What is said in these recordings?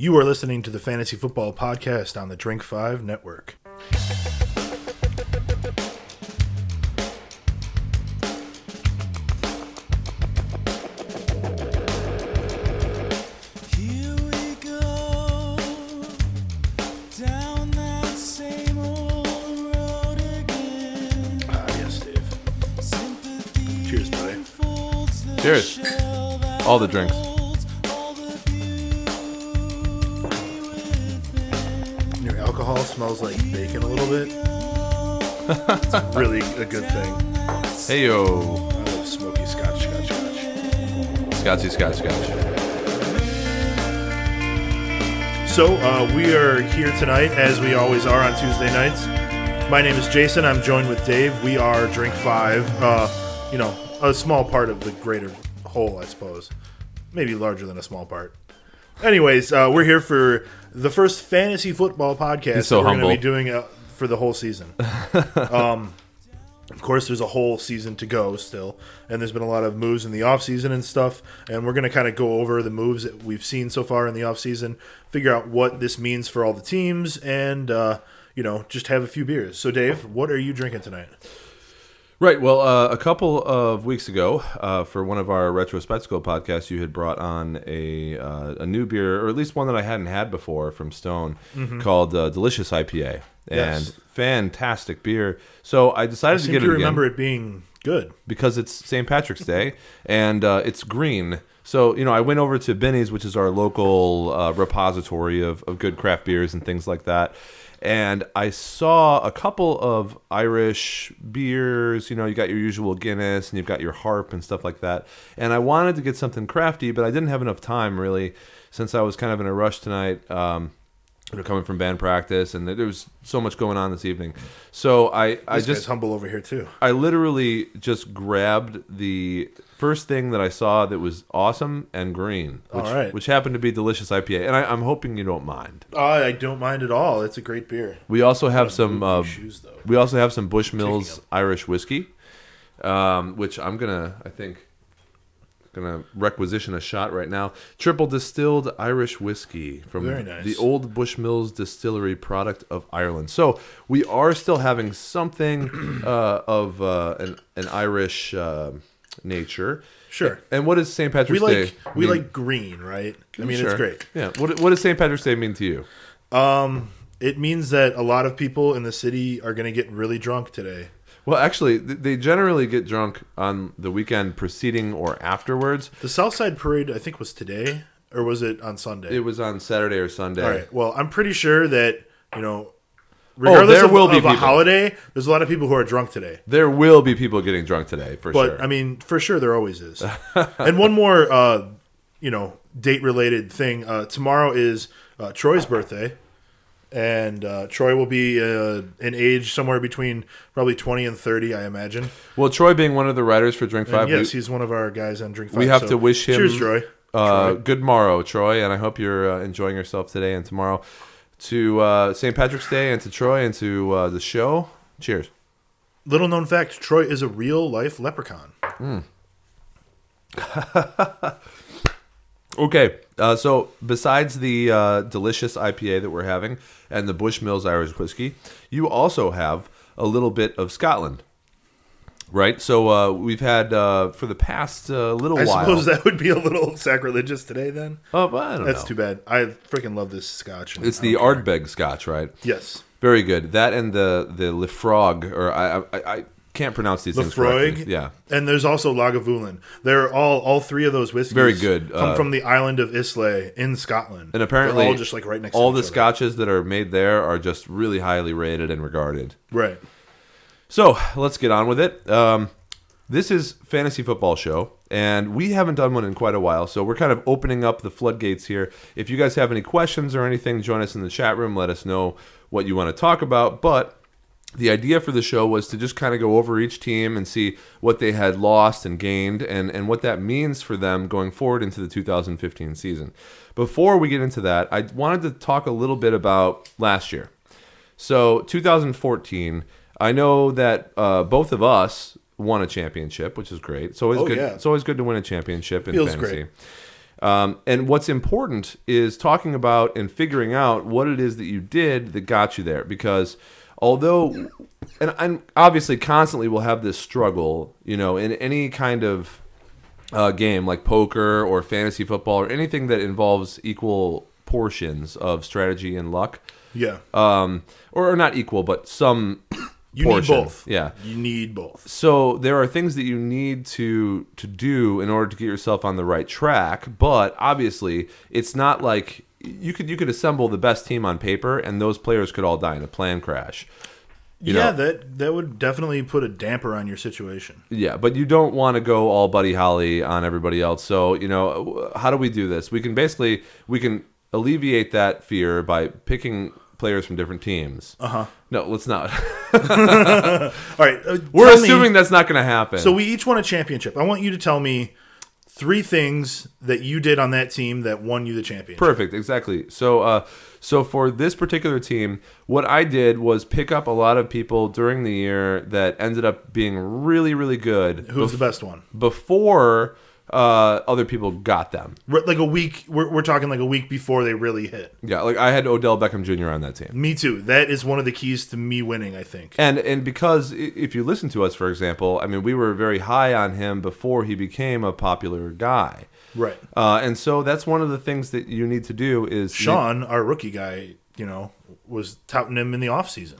You are listening to the Fantasy Football Podcast on the Drink 5 Network. Here we go. Down smells like bacon a little bit. it's really a good thing. Hey yo, I love smoky scotch, scotch, scotch. Scotchy Scotch Scotch. So, uh, we are here tonight, as we always are on Tuesday nights. My name is Jason. I'm joined with Dave. We are Drink Five. Uh, you know, a small part of the greater whole, I suppose. Maybe larger than a small part. Anyways, uh, we're here for the first fantasy football podcast so that we're humble. to be doing uh, for the whole season. um, of course, there's a whole season to go still, and there's been a lot of moves in the offseason and stuff. And we're going to kind of go over the moves that we've seen so far in the offseason, figure out what this means for all the teams, and, uh, you know, just have a few beers. So, Dave, what are you drinking tonight? Right. Well, uh, a couple of weeks ago, uh, for one of our retro spectacle podcasts, you had brought on a uh, a new beer, or at least one that I hadn't had before from Stone, called uh, Delicious IPA, and Yes. fantastic beer. So I decided I to get to it again remember it being good. because it's St. Patrick's Day and uh, it's green. So you know, I went over to Benny's, which is our local uh, repository of, of good craft beers and things like that. And I saw a couple of Irish beers. You know, you got your usual Guinness and you've got your Harp and stuff like that. And I wanted to get something crafty, but I didn't have enough time really, since I was kind of in a rush tonight. Um, know, coming from band practice, and there was so much going on this evening. So I, I just humble over here, too. I literally just grabbed the first thing that I saw that was awesome and green, which, All right. which happened to be delicious IPA, and I, I'm hoping you don't mind. Uh, I don't mind at all. It's a great beer. We also have some. Uh, shoes, though. we also have some Bushmills Irish whiskey, um, which I'm gonna, I think, gonna requisition a shot right now. Triple distilled Irish whiskey from nice. the old Bushmills distillery product of Ireland. So we are still having something uh, of uh, an an Irish uh, nature. Sure. And what does St. We Patrick's like Day? we mean? like green, right? I mean, Sure. it's great. Yeah. What what does St. Patrick's Day mean to you? It means that a lot of people in the city are to get really drunk today. Well, actually, th- they generally get drunk on the weekend preceding or afterwards. The Southside Parade, I think, was today, or was it on Sunday? It was on Saturday or Sunday. All right. Well, I'm pretty sure that you know, regardless there of, will be of a people. holiday, there's a lot of people who are drunk today. There will be people getting drunk today, for But sure. I mean, for sure, there always is. and one more, uh, you know, date-related thing. Uh, tomorrow is uh, Troy's birthday, and uh, Troy will be uh, in age somewhere between probably 20 and 30, I imagine. well, Troy being one of the writers for Drink And Five, yes, we, he's one of our guys on Drink Five. we have so to wish him Cheers, Troy. uh, Troy. good morrow, Troy, and I hope you're uh, enjoying yourself today and tomorrow. To uh, St. Patrick's Day and to Troy and to uh, the show. Cheers. Little known fact: Troy is a real life leprechaun. Okay, uh, so besides the uh, delicious IPA that we're having and the Bushmills Irish whiskey, you also have a little bit of Scotland, right? So uh, we've had uh, for the past uh, little I while. I suppose that would be a little sacrilegious today. Then Oh, well, I don't know. that's know. too bad. I freaking love this Scotch. It's the. Ardbeg Scotch, right? Yes, Very good. That and the the Lefrog, or I I, I can't pronounce these things Laphroaig. correctly. Yeah, and there's also Lagavulin. They're all all three of those whiskeys. Very good. Come Uh, from the island of Islay in Scotland, and apparently They're all just like right next. all the other. scotches that are made there are just really highly rated and regarded. Right. So let's get on with it. Um, this is fantasy football show, and we haven't done one in quite a while, so we're kind of opening up the floodgates here. If you guys have any questions or anything, join us in the chat room. Let us know what you want to talk about. But the idea for the show was to just kind of go over each team and see what they had lost and gained, and and what that means for them going forward into the 2015 season. Before we get into that, I wanted to talk a little bit about last year. So 2014, I know that uh, both of us won a championship, which is great. It's always Oh, good. yeah. It's always good to win a championship in Feels fantasy. great. Um, and what's important is talking about and figuring out what it is that you did that got you there. Because although, and, and obviously, constantly we'll have this struggle, you know, in any kind of uh, game like poker or fantasy football or anything that involves equal portions of strategy and luck. Yeah. Um, or, or not equal, but some you portion. need both. Yeah. You need both. So there are things that you need to to do in order to get yourself on the right track, but obviously it's not like you could you could assemble the best team on paper and those players could all die in a plane crash. You yeah, know, that that would definitely put a damper on your situation. yeah, but you don't want to go all Buddy Holly on everybody else. So, you know, how do we do this? We can basically we can alleviate that fear by picking players from different teams. Uh-huh. No, let's not. All right. uh, We're tell me- assuming that's not going to happen. So we each won a championship. I want you to tell me three things that you did on that team that won you the championship. Perfect, exactly. So, uh, so for this particular team, what I did was pick up a lot of people during the year that ended up being really, really good. Who was the best one? before uh, other people got them? Like a week. We're, we're talking like a week before they really hit. Yeah, like I had Odell Beckham Jr. on that team. Me too. That is one of the keys to me winning. I think. And and because if you listen to us, for example, I mean, we were very high on him before he became a popular guy. Right. Uh, and so that's one of the things that you need to do is Sean, our rookie guy, you know, was touting him in the off season.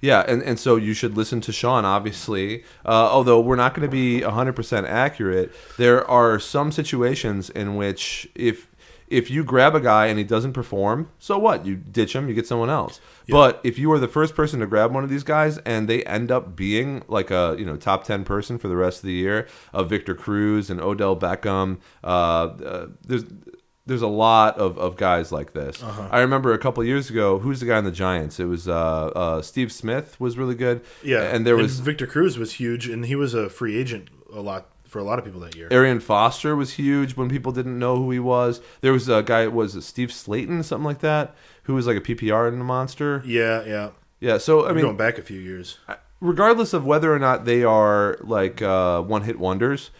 Yeah, and, and so you should listen to Sean, obviously. Uh, although we're not going to be 100% accurate, there are some situations in which if if you grab a guy and he doesn't perform, so what? You ditch him, you get someone else. But if you are the first person to grab one of these guys and they end up being like a you know top 10 person for the rest of the year, of Victor Cruz and Odell Beckham, uh, uh, there's there's a lot of, of guys like this. Uh-huh. I remember a couple years ago, who's the guy on the Giants? It was uh, uh, Steve Smith was really good. Yeah, and there was Victor Cruz was huge, and he was a free agent a lot for a lot of people that year. Arian Foster was huge when people didn't know who he was. There was a guy was it Steve Slaton, something like that, who was like a PPR and a monster. Yeah, yeah. Yeah, so I I mean, going back a few years. regardless of whether or not they are like uh, one hit wonders,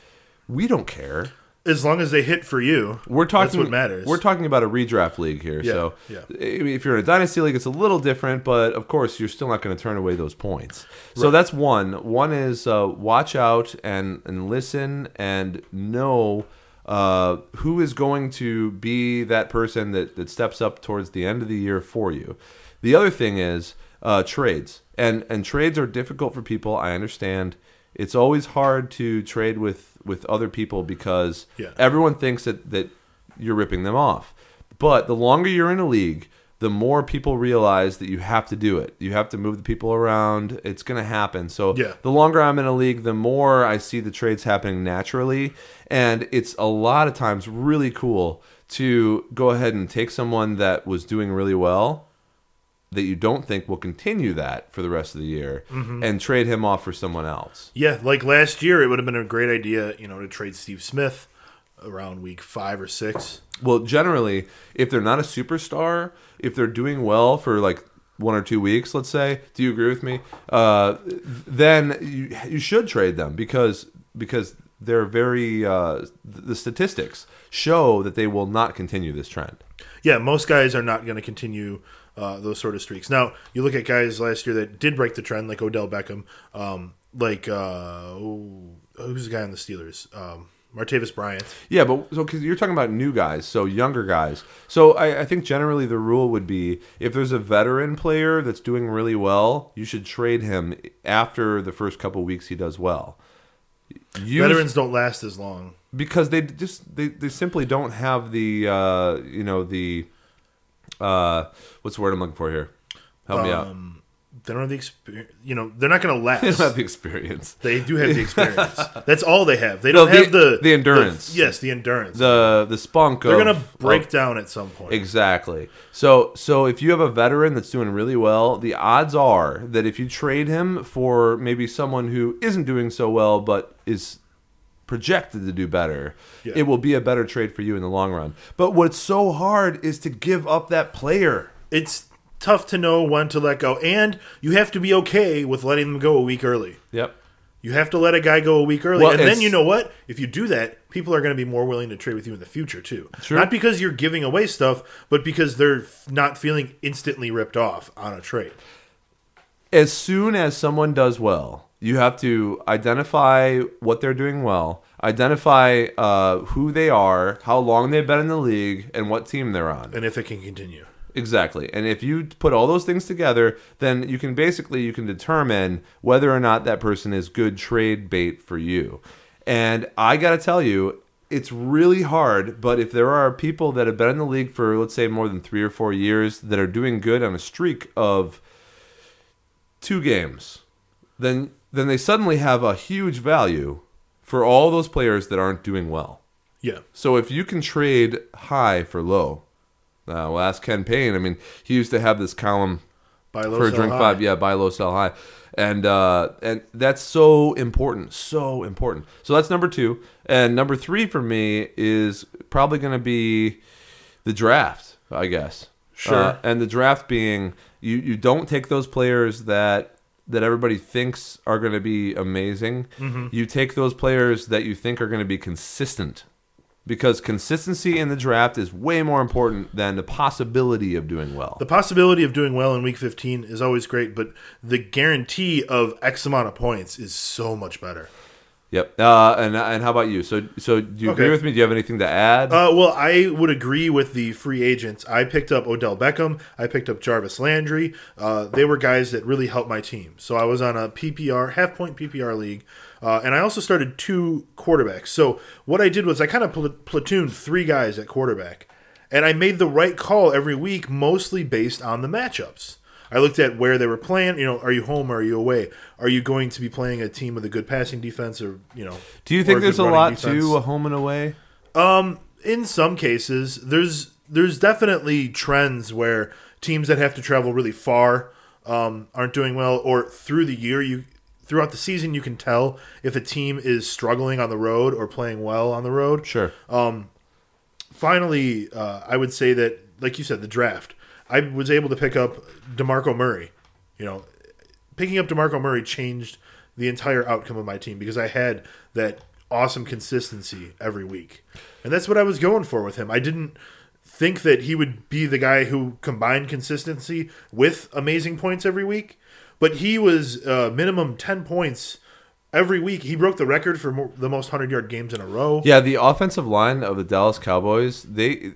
we don't care. As long as they hit for you, We're talking. That's what matters. We're talking about a redraft league here. Yeah, so yeah. If you're in a dynasty league, it's a little different, but of course, you're still not going to turn away those points. So that's one. One is uh, watch out and and listen and know uh, who is going to be that person that that steps up towards the end of the year for you. The other thing is uh, trades, and and trades are difficult for people. I understand. It's always hard to trade with with other people because Yeah. everyone thinks that that you're ripping them off. But the longer you're in a league, the more people realize that you have to do it. You have to move the people around. It's going to happen. So Yeah. the longer I'm in a league, the more I see the trades happening naturally. And it's a lot of times really cool to go ahead and take someone that was doing really well that you don't think will continue that for the rest of the year Mm-hmm. and trade him off for someone else. Yeah, like last year, it would have been a great idea, you know, to trade Steve Smith around week five or six. Well, generally, if they're not a superstar, if they're doing well for like one or two weeks, let's say, do you agree with me? Uh, then you you should trade them because because they're very uh, the statistics show that they will not continue this trend. Yeah, most guys are not going to continue uh, those sort of streaks. Now, you look at guys last year that did break the trend, like Odell Beckham, um, like uh, oh, who's the guy on the Steelers? Um, Martavis Bryant. Yeah, but so because you're talking about new guys, so younger guys. So I, I think generally the rule would be if there's a veteran player that's doing really well, you should trade him after the first couple weeks he does well. Use- Veterans don't last as long. because they just they, they simply don't have the uh, you know the uh, what's the word I'm looking for here? Help me out. Um, they don't have the experience. You know, they're not going to last. They don't have the experience. they do have the experience. That's all they have. They don't No, the- have the the endurance. yes, the endurance. The the spunk. they're going to break of- down at some point. Exactly. So so if you have a veteran that's doing really well, the odds are that if you trade him for maybe someone who isn't doing so well but is projected to do better, Yeah. it will be a better trade for you in the long run. But what's so hard is to give up that player. it's tough to know when to let go, and you have to be okay with letting them go a week early. Yep. You have to let a guy go a week early, Well, and then you know what? If you do that, people are going to be more willing to trade with you in the future too. Sure. Not because you're giving away stuff, but because they're not feeling instantly ripped off on a trade. as soon as someone does well, you have to identify what they're doing well, identify uh, who they are, how long they've been in the league, and what team they're on. And if it can continue, Exactly. And if you put all those things together, then you can basically you can determine whether or not that person is good trade bait for you. And I got to tell you, it's really hard, but if there are people that have been in the league for let's say more than 3 or 4 years that are doing good on a streak of two games, then then they suddenly have a huge value for all those players that aren't doing well. yeah, So if you can trade high for low, uh, well, ask Ken Payne. I mean, he used to have this column buy low, for drink high. five, yeah, buy low, sell high, and uh, and that's so important, so important. So that's number two, and number three for me is probably going to be the draft, I guess. Sure. Uh, and the draft being you you don't take those players that that everybody thinks are going to be amazing. Mm-hmm. You take those players that you think are going to be consistent. Because consistency in the draft is way more important than the possibility of doing well. The possibility of doing well in week 15 is always great, but the guarantee of X amount of points is so much better. Yep. Uh, and and how about you? So so do you agree with me? Do you have anything to add? Uh, well, I would agree with the free agents. I picked up Odell Beckham. I picked up Jarvis Landry. Uh, they were guys that really helped my team. So I was on a PPR, half point PPR league. Uh, and I also started two quarterbacks. So what I did was I kind of pl- platooned three guys at quarterback. And I made the right call every week, mostly based on the matchups. I looked at where they were playing. You know, are you home or are you away? Are you going to be playing a team with a good passing defense or, you know, do you think good there's a lot defense? to a home and away? in some cases there's there's definitely trends where teams that have to travel really far um, aren't doing well or through the year you throughout the season you can tell if a team is struggling on the road or playing well on the road Sure. finally uh, i would say that like you said the draft i was able to pick up demarco murray. You know picking up demarco murray changed the entire outcome of my team because i had that awesome consistency every week. And that's what i was going for with him. I didn't think that he would be the guy who combined consistency with amazing points every week but he was uh, minimum 10 points every week. He broke the record for mo- the most 100 yard games in a row. Yeah, the offensive line of the Dallas Cowboys, they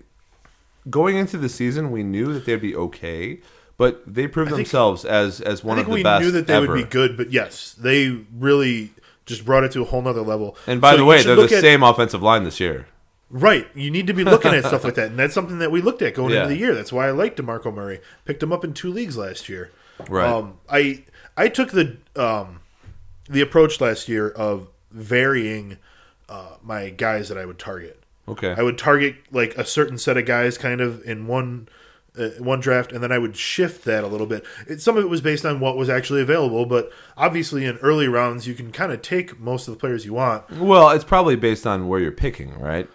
going into the season, we knew that they'd be okay, but they proved think- themselves as as one of the we best We knew that they ever. would be good, but yes, they really just brought it to a whole nother level. And by So the way, they're the at- same offensive line this year. Right, you need to be looking at stuff like that, and that's something that we looked at going Yeah. into the year. That's why I liked Demarco Murray. Picked him up in two leagues last year. Right. Um, I I took the um, the approach last year of varying uh, my guys that I would target. Okay. I would target like a certain set of guys, kind of in one uh, one draft, and then I would shift that a little bit. It, some of it was based on what was actually available, but obviously in early rounds you can kind of take most of the players you want. Well, it's probably based on where you're picking, right?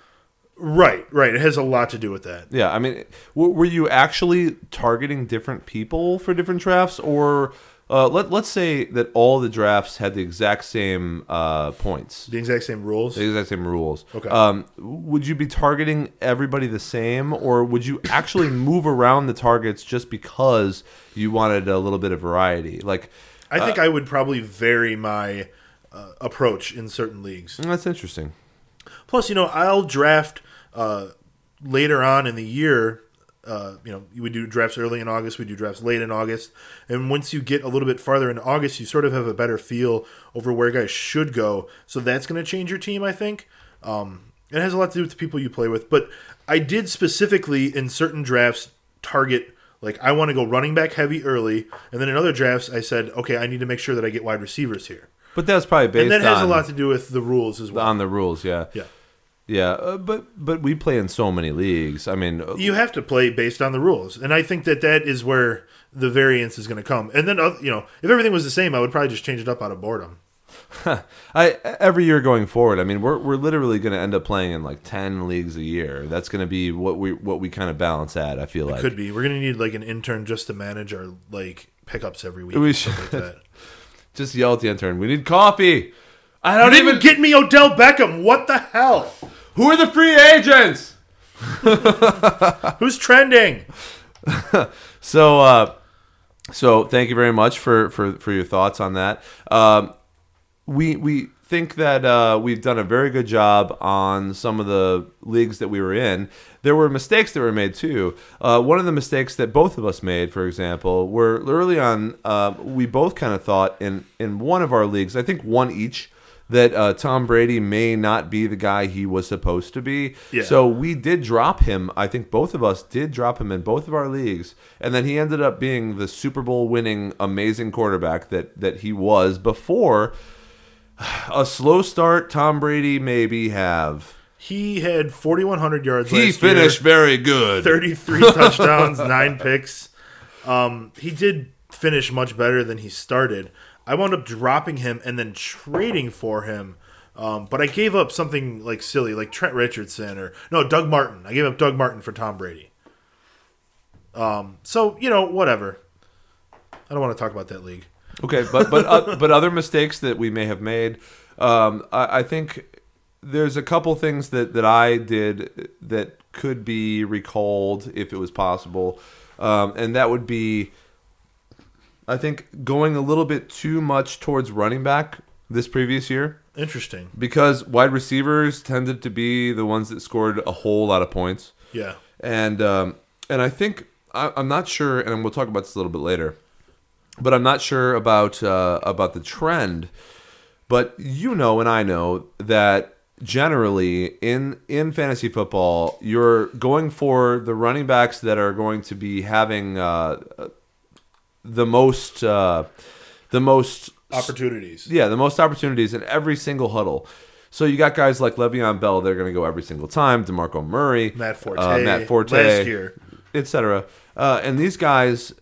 Right, right. It has a lot to do with that. Yeah, I mean, w- were you actually targeting different people for different drafts, or uh, let let's say that all the drafts had the exact same uh, points, The exact same rules. the exact same rules? Okay. Um, would you be targeting everybody the same, or would you actually move around the targets just because you wanted a little bit of variety? Like, I think I would probably vary my uh, approach in certain leagues. mm, that's interesting. Plus, you know, I'll draft uh, later on in the year. Uh, you know, we do drafts early in August, we do drafts late in August, and once you get a little bit farther in August, you sort of have a better feel over where guys should go. So that's going to change your team, I think. Um, it has a lot to do with the people you play with, but I did specifically in certain drafts target like I want to go running back heavy early, and then in other drafts I said, okay, I need to make sure that I get wide receivers here, But that's probably based and that has on a lot to do with the rules as well. on the rules. Yeah, yeah. Yeah. Uh, but but we play in so many leagues. I mean, uh, you have to play based on the rules, and I think that that is where the variance is going to come. And then, uh, you know, if everything was the same, I would probably just change it up out of boredom. I every year going forward, I mean, we're we're literally going to end up playing in like ten leagues a year. That's going to be what we what we kind of balance at. I feel like Could be. We're going to need like an intern just to manage our like pickups every week. We like should. that. just yell at the intern. We need coffee. I don't even get me Odell Beckham. What the hell? Who are the free agents? Who's trending? So, uh, so thank you very much for for, for your thoughts on that. Um, we we think that uh, we've done a very good job on some of the leagues that we were in. There were mistakes that were made too. Uh, one of the mistakes that both of us made, for example, were early on. Uh, we both kind of thought in in one of our leagues, I think one each. That uh, Tom Brady may not be the guy he was supposed to be. Yeah. So we did drop him. I think both of us did drop him in both of our leagues, and then he ended up being the Super Bowl winning amazing quarterback that that he was before. A slow start, Tom Brady maybe have. He had 4,100 yards. He finished year, very good. 33 touchdowns, nine picks. Um, he did finish much better than he started. I wound up dropping him and then trading for him. Um, but I gave up something like silly, like Trent Richardson or no Doug Martin. I gave up Doug Martin for Tom Brady. Um, so you know, whatever. I don't want to talk about that league. Okay, but but uh, but other mistakes that we may have made. Um, I, I think there's a couple things that that I did that could be recalled if it was possible, um, and that would be, I think, going a little bit too much towards running back this previous year Interesting. because wide receivers tended to be the ones that scored a whole lot of points Yeah. and um, and I think I, I'm not sure, and we'll talk about this a little bit later, but I'm not sure about uh, about the trend. But you know, and I know that generally in in fantasy football, you're going for the running backs that are going to be having uh, the most uh, the most Opportunities. yeah, the most opportunities in every single huddle. So you got guys like Le'Veon Bell; they're going to go every single time. Demarco Murray, Matt Forte. uh, Matt Forte, Last year. etc. Uh, and these guys,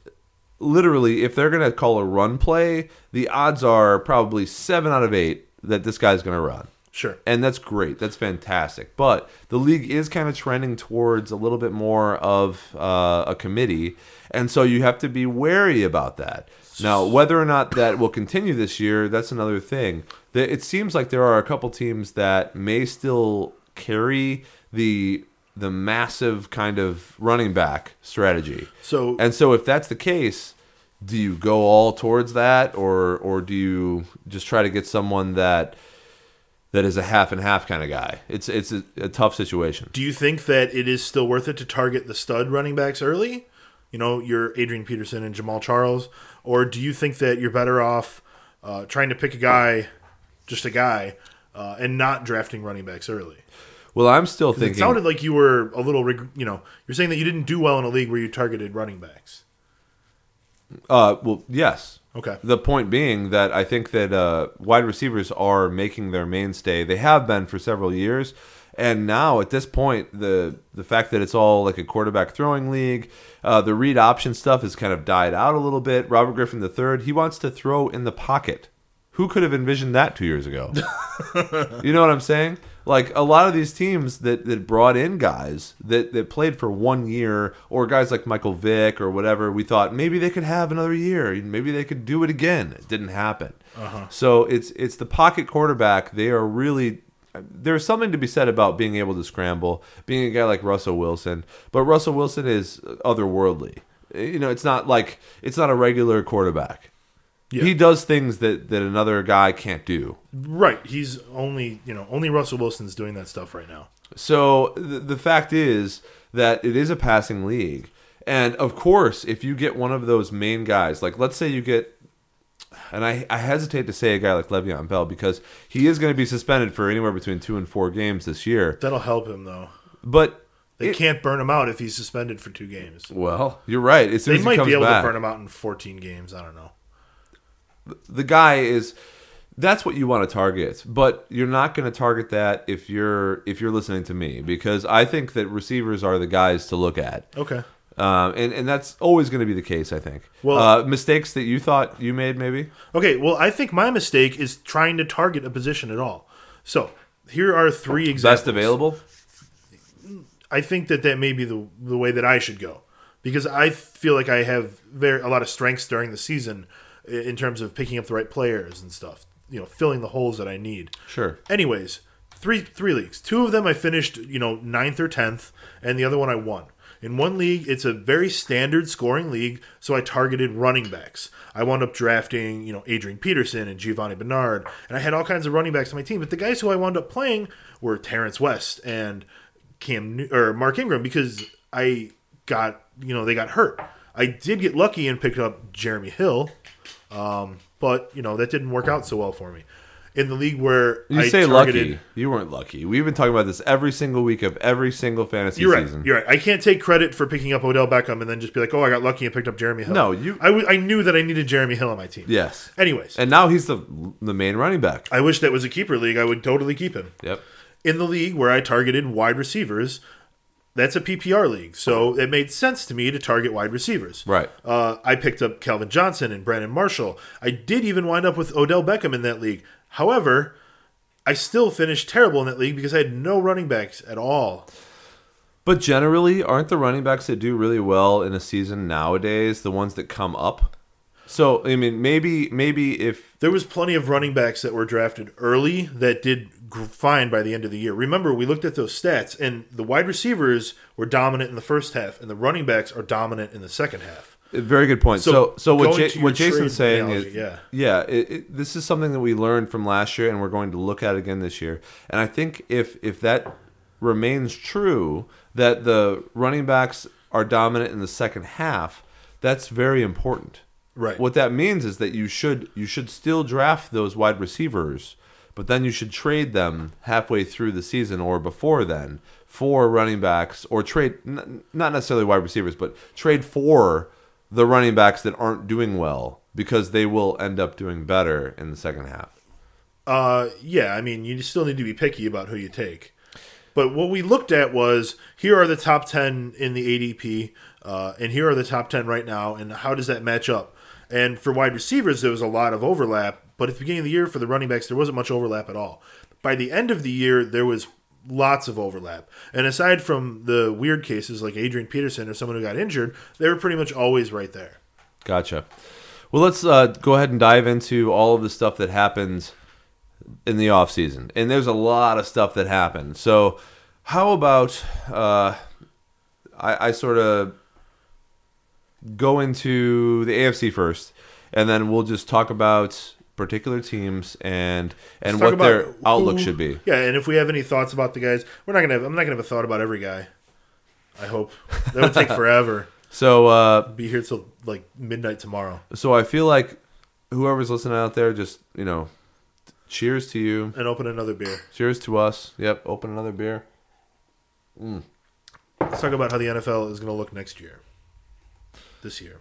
literally, if they're going to call a run play, the odds are probably seven out of eight that this guy's going to run. Sure. And that's great. That's fantastic. But the league is kind of trending towards a little bit more of uh, a committee. And so you have to be wary about that. Now, whether or not that will continue this year, that's another thing. It seems like there are a couple teams that may still carry the the massive kind of running back strategy. So And so if that's the case, do you go all towards that or or do you just try to get someone that that is a half and half kind of guy? It's it's a, a tough situation. Do you think that it is still worth it to target the stud running backs early? You know, your Adrian Peterson and Jamaal Charles, or do you think that you're better off uh, trying to pick a guy, just a guy, uh, and not drafting running backs early? Well, I'm still thinking It sounded like you were a little, reg- you know, you're saying that you didn't do well in a league where you targeted running backs. uh well, yes. Okay. The point being that I think that uh, wide receivers are making their mainstay. They have been for several years, and now at this point, the the fact that it's all like a quarterback throwing league, uh, the read option stuff has kind of died out a little bit. Robert Griffin III, he wants to throw in the pocket. Who could have envisioned that two years ago? you know what I'm saying? Like a lot of these teams that, that brought in guys that, that played for one year, or guys like Michael Vick or whatever, we thought maybe they could have another year, maybe they could do it again. It didn't happen. So it's it's the pocket quarterback. They are really there's something to be said about being able to scramble, being a guy like Russell Wilson. But Russell Wilson is otherworldly. You know, it's not like it's not a regular quarterback. Yeah. He does things that, that another guy can't do. Right. He's only, you know, only Russell Wilson's doing that stuff right now. So the, the fact is that it is a passing league. And of course, if you get one of those main guys, like let's say you get, and I, I hesitate to say a guy like Le'Veon Bell because he is going to be suspended for anywhere between two and four games this year. That'll help him though. But They it- can't burn him out if he's suspended for two games. well, you're right. As soon They as he might be able back, to burn him out in 14 games. I don't know. the guy is that's what you want to target but you're not going to target that if you're if you're listening to me because i think that receivers are the guys to look at Okay. Um, and and that's always going to be the case i think Well- uh, mistakes that you thought you made maybe Okay, well, I think my mistake is trying to target a position at all. So here are three examples. best available I think that that may be the the way that I should go because I feel like I have very a lot of strengths during the season in terms of picking up the right players and stuff. you know filling the holes that I need. Sure. Anyways, three three leagues. Two of them I finished, you know, ninth or tenth, and the other one I won. In one league, it's a very standard scoring league, so I targeted running backs. I wound up drafting, you know, Adrian Peterson and Giovani Bernard, and I had all kinds of running backs on my team. But the guys who I wound up playing were Terrance West and Cam or Mark Ingram because I got, you know, they got hurt. I did get lucky and picked up Jeremy Hill, um, but you know that didn't work out so well for me. In the league where You I say targeted, lucky. You weren't lucky. We've been talking about this every single week of every single fantasy You're right. season. You're right. I can't take credit for picking up Odell Beckham and then just be like, "Oh, I got lucky and picked up Jeremy Hill." No, you- I, w- I knew that I needed Jeremy Hill on my team. yes. Anyways, And now he's the the main running back. I wish that was a keeper league. I would totally keep him. Yep. In the league where I targeted wide receivers, that's a PPR league, so it made sense to me to target wide receivers. Right. Uh, I picked up Calvin Johnson and Brandon Marshall. I did even wind up with Odell Beckham in that league. However, I still finished terrible in that league because I had no running backs at all. But generally, aren't the running backs that do really well in a season nowadays the ones that come up? So I mean, maybe maybe if There was plenty of running backs that were drafted early that did fine by the end of the year. Remember, we looked at those stats, and the wide receivers were dominant in the first half, and the running backs are dominant in the second half. Very good point. So, So so, what Ja- what Jason's saying analogy, is yeah. yeah, it, it, this is something that we learned from last year, and we're going to look at again this year. And I think if if that remains true, that the running backs are dominant in the second half, that's very important. Right. What that means is that you should you should still draft those wide receivers, but then you should trade them halfway through the season or before then for running backs or trade n- not necessarily wide receivers, but trade for the running backs that aren't doing well because they will end up doing better in the second half. Uh, yeah, I mean, you still need to be picky about who you take. But what we looked at was here are the top 10 in the ADP, uh, and here are the top 10 right now, and how does that match up? And for wide receivers, there was a lot of overlap, but at the beginning of the year, for the running backs, there wasn't much overlap at all. By the end of the year, there was lots of overlap. And aside from the weird cases like Adrian Peterson or someone who got injured, they were pretty much always right there. Gotcha. Well, let's uh, go ahead and dive into all of the stuff that happens in the off season, and there's a lot of stuff that happened. So, how about uh, I, I sort of go into the AFC first, and then we'll just talk about particular teams and and what their about outlook should be. Yeah, and if we have any thoughts about the guys, we're not gonna. Have, I'm not gonna have a thought about every guy. I hope that would take forever. So, uh, Be here till like midnight tomorrow, so I feel like whoever's listening out there, just you know, cheers to you. and open another beer. Cheers to us. Yep. Open another beer. Let's talk about how the NFL is gonna look next year. This year.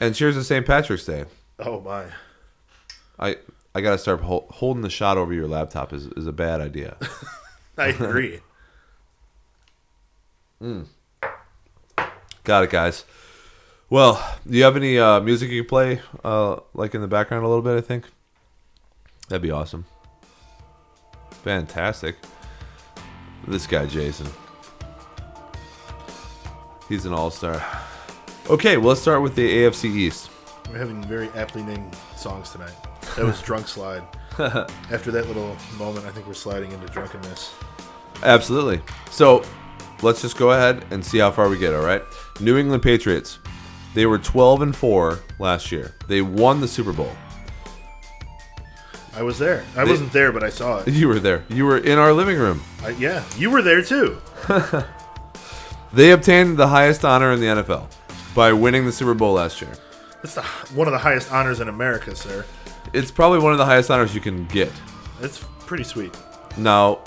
And cheers to St. Patrick's Day. Oh my! I I gotta start hol- holding the shot over your laptop is is a bad idea. I agree. Got it, guys. Well, do you have any uh, music you can play, uh, like in the background a little bit? I think that'd be awesome. Fantastic. This guy, Jason. He's an all star. Okay, well, let's start with the AFC East. We're having very aptly named songs tonight. That was drunk slide. After that little moment, I think we're sliding into drunkenness. Absolutely. So let's just go ahead and see how far we get. All right. New England Patriots. They were 12 and four last year. They won the Super Bowl. I was there. I They- wasn't there, but I saw it. You were there. You were in our living room. I, yeah, you were there too. They obtained the highest honor in the NFL by winning the Super Bowl last year. That's the, one of the highest honors in America, sir. It's probably one of the highest honors you can get. It's pretty sweet. Now,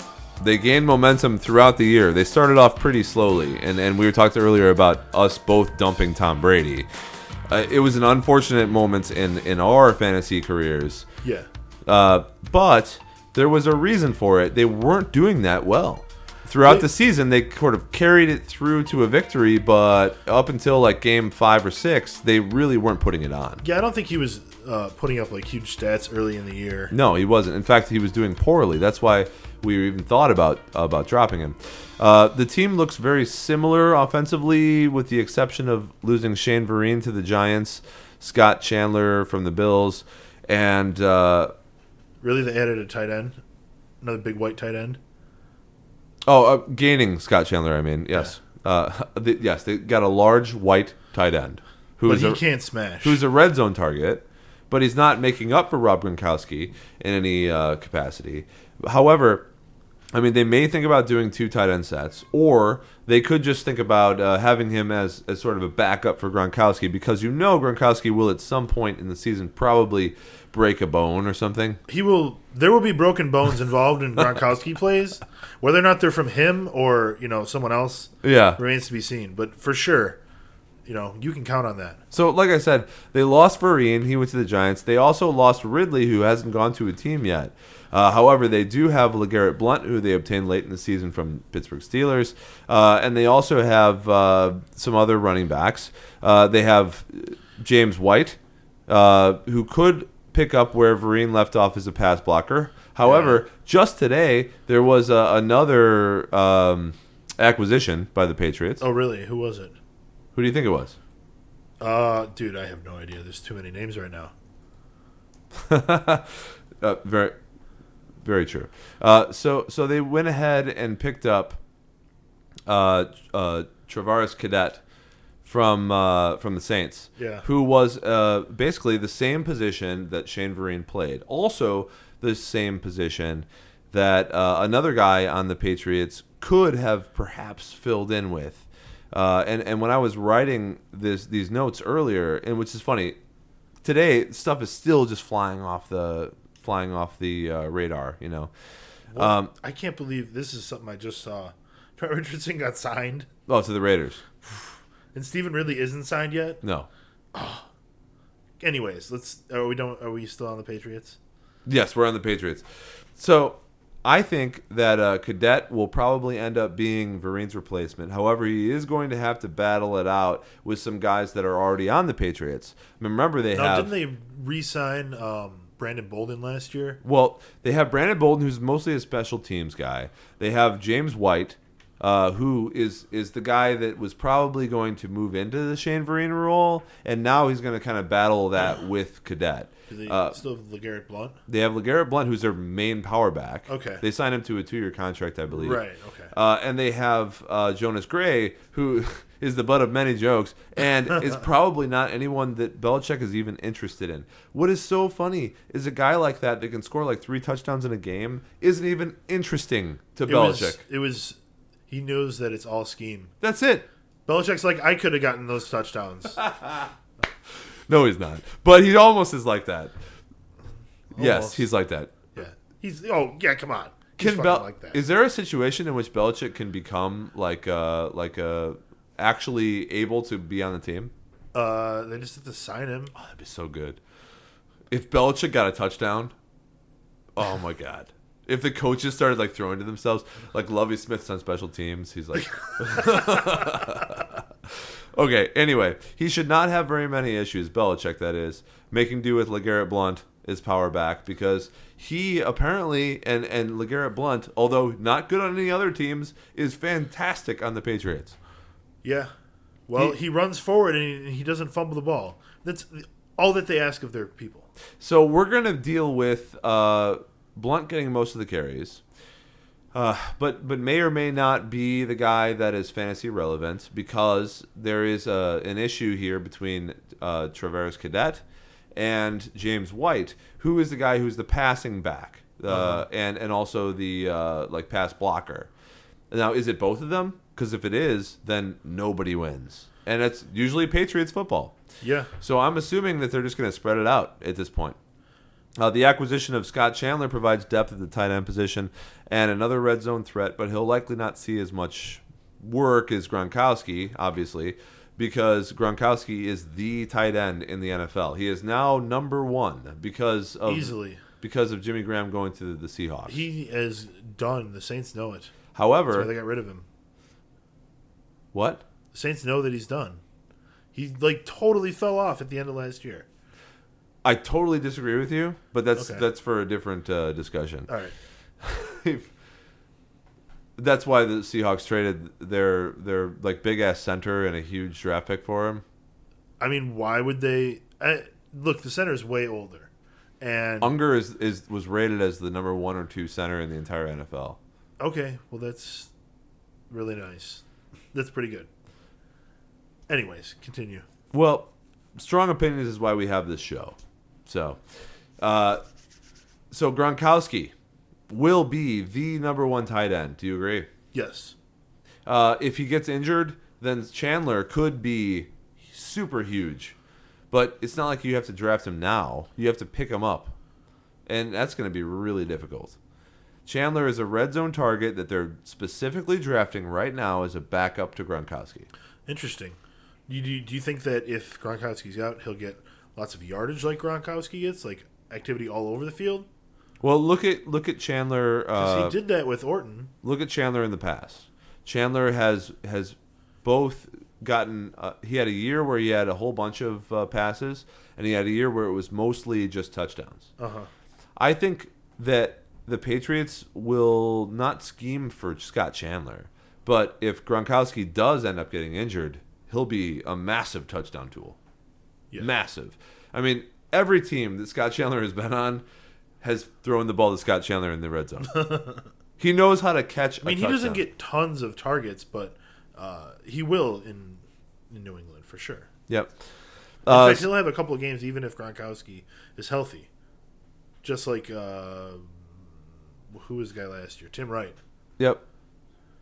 they gained momentum throughout the year. They started off pretty slowly, and, and we were talking earlier about us both dumping Tom Brady. Uh, it was an unfortunate moment in, in our fantasy careers, Yeah. uh, but there was a reason for it. They weren't doing that well. Throughout They- the season, they sort of carried it through to a victory, but up until like game five or six, they really weren't putting it on. Yeah, I don't think he was uh, putting up like huge stats early in the year. No, he wasn't. In fact, he was doing poorly. That's why we even thought about about dropping him. Uh, the team looks very similar offensively, with the exception of losing Shane Vereen to the Giants, Scott Chandler from the Bills, and uh, Really, they added a tight end, another big white tight end. Oh, uh, gaining Scott Chandler. I mean, yes, uh, the, yes, they got a large white tight end But he a, can't smash. who's a red zone target, but he's not making up for Rob Gronkowski in any uh, capacity. However, I mean, they may think about doing two tight end sets, or they could just think about uh, having him as, as sort of a backup for Gronkowski because you know Gronkowski will at some point in the season probably break a bone or something. he will. There will be broken bones involved in Gronkowski plays, whether or not they're from him or you know someone else Yeah. remains to be seen. But for sure, you know you can count on that. So, like I said, they lost Vereen. He went to the Giants. They also lost Ridley, who hasn't gone to a team yet. Uh, however, they do have LeGarrette Blunt, who they obtained late in the season from Pittsburgh Steelers. Uh, and they also have uh, some other running backs. Uh, they have James White, uh, who could pick up where Vereen left off as a pass blocker. However, just today, there was uh, another um, acquisition by the Patriots. Oh, really? Who was it? Who do you think it was? Uh, dude, I have no idea. There's too many names right now. uh, very, very true. Uh, so, so they went ahead and picked up uh, uh, Travaris Cadet from uh, from the Saints, Yeah. who was uh, basically the same position that Shane Vereen played. Also, the same position that uh, another guy on the Patriots could have perhaps filled in with. Uh, and and when I was writing this these notes earlier, and which is funny, today stuff is still just flying off the flying off the uh, radar. You know. Um, I can't believe this is something I just saw. Trent Richardson got signed, oh, to the Raiders. and Stevan Ridley isn't signed yet. No. Anyways, let's. Are we don't? Are we still on the Patriots? Yes, we're on the Patriots. So I think that uh, Cadet will probably end up being Vereen's replacement. However, he is going to have to battle it out with some guys that are already on the Patriots. I mean, remember they Now, have. didn't they re-sign um, Brandon Bolden last year? Well, they have Brandon Bolden, who's mostly a special teams guy. They have James White, uh, who is is the guy that was probably going to move into the Shane Vereen role, and now he's going to kind of battle that with Cadet. Do they Uh, still have LeGarrette Blunt? they have Legarrette Blunt, who's their main power back. Okay. They signed him to a two-year contract, I believe. Right. Okay. Uh, and they have uh, Jonas Gray, who is the butt of many jokes, and is probably not anyone that Belichick is even interested in. What is so funny is a guy like that that can score like three touchdowns in a game isn't even interesting to it Belichick. was. It was. He knows that it's all scheme. That's it. Belichick's like, I could have gotten those touchdowns. No, he's not. But he almost is like that. Yes, he's like that. yeah. He's. Oh yeah. Come on. He's Can Bel- like that. is there a situation in which Belichick can become like uh like uh actually able to be on the team? uh, they just have to sign him. Oh, that'd be so good. If Belichick got a touchdown, oh my god. If the coaches started like throwing to themselves, like Lovie Smith's on special teams, he's like Okay, anyway, he should not have very many issues, Belichick that is, making do with LeGarrette Blunt is power back because he apparently and and LeGarrette Blunt, although not good on any other teams, is fantastic on the Patriots. Yeah. Well, He- he, runs forward and he, he doesn't fumble the ball. That's all that they ask of their people. So we're going to deal with uh, Blunt getting most of the carries, uh, but but may or may not be the guy that is fantasy relevant because there is a, an issue here between uh, Travaris Cadet and James White, who is the guy who's the passing back uh, and and also the uh, like pass blocker. Now, is it both of them? Because if it is, then nobody wins, and it's usually Patriots football. Yeah. So I'm assuming that they're just going to spread it out at this point. Uh, the acquisition of Scott Chandler provides depth at the tight end position and another red zone threat, but he'll likely not see as much work as Gronkowski, obviously, because Gronkowski is the tight end in the NFL. He is now number one because of Easily. because of Jimmy Graham going to the Seahawks. He is done. The Saints know it. That's why However, they got rid of him. what? The Saints know that he's done. He like totally fell off at the end of last year. I totally disagree with you, but that's Okay. that's for a different uh, discussion. All right. That's why the Seahawks traded their their like big ass center and a huge draft pick for him. I mean, why would they? I, look, the center is way older, And Unger is, is was rated as the number one or two center in the entire NFL. okay, well that's really nice. That's pretty good. Anyways, continue. Well, strong opinions is why we have this show. So, uh, so Gronkowski will be the number one tight end. Do you agree? Yes. Uh, if he gets injured, then Chandler could be super huge. But it's not like you have to draft him now. You have to pick him up. And that's going to be really difficult. Chandler is a red zone target that they're specifically drafting right now as a backup to Gronkowski. Interesting. Do you, do you think that if Gronkowski's out, he'll get lots of yardage like Gronkowski gets, like activity all over the field? Well, look at look at Chandler. Uh, he did that with Orton. look at Chandler in the past. Chandler has has both gotten. Uh, he had a year where he had a whole bunch of uh, passes, and he had a year where it was mostly just touchdowns. Uh huh. I think that the Patriots will not scheme for Scott Chandler, but if Gronkowski does end up getting injured, he'll be a massive touchdown tool. Yeah. Massive. I mean, every team that Scott Chandler has been on has thrown the ball to Scott Chandler in the red zone. he knows how to catch. I mean, he doesn't get tons of targets, but uh, he will in in New England for sure. Yep. Uh, fact, he'll have a couple of games even if Gronkowski is healthy. Just like uh, who was the guy last year? Tim Wright. Yep.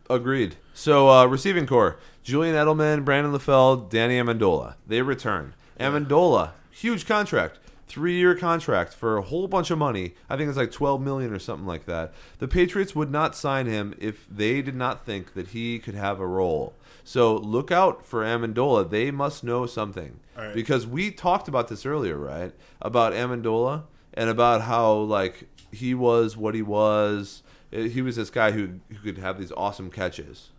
Agreed. So uh, receiving core: Julian Edelman, Brandon LaFell, Danny Amendola. They return. Amendola, huge contract, three-year contract for a whole bunch of money. I think it's like twelve million or something like that. The Patriots would not sign him if they did not think that he could have a role. So look out for Amendola. They must know something right. because we talked about this earlier, right? About Amendola and about how like he was what he was. Uh, He was this guy who, who could have these awesome catches.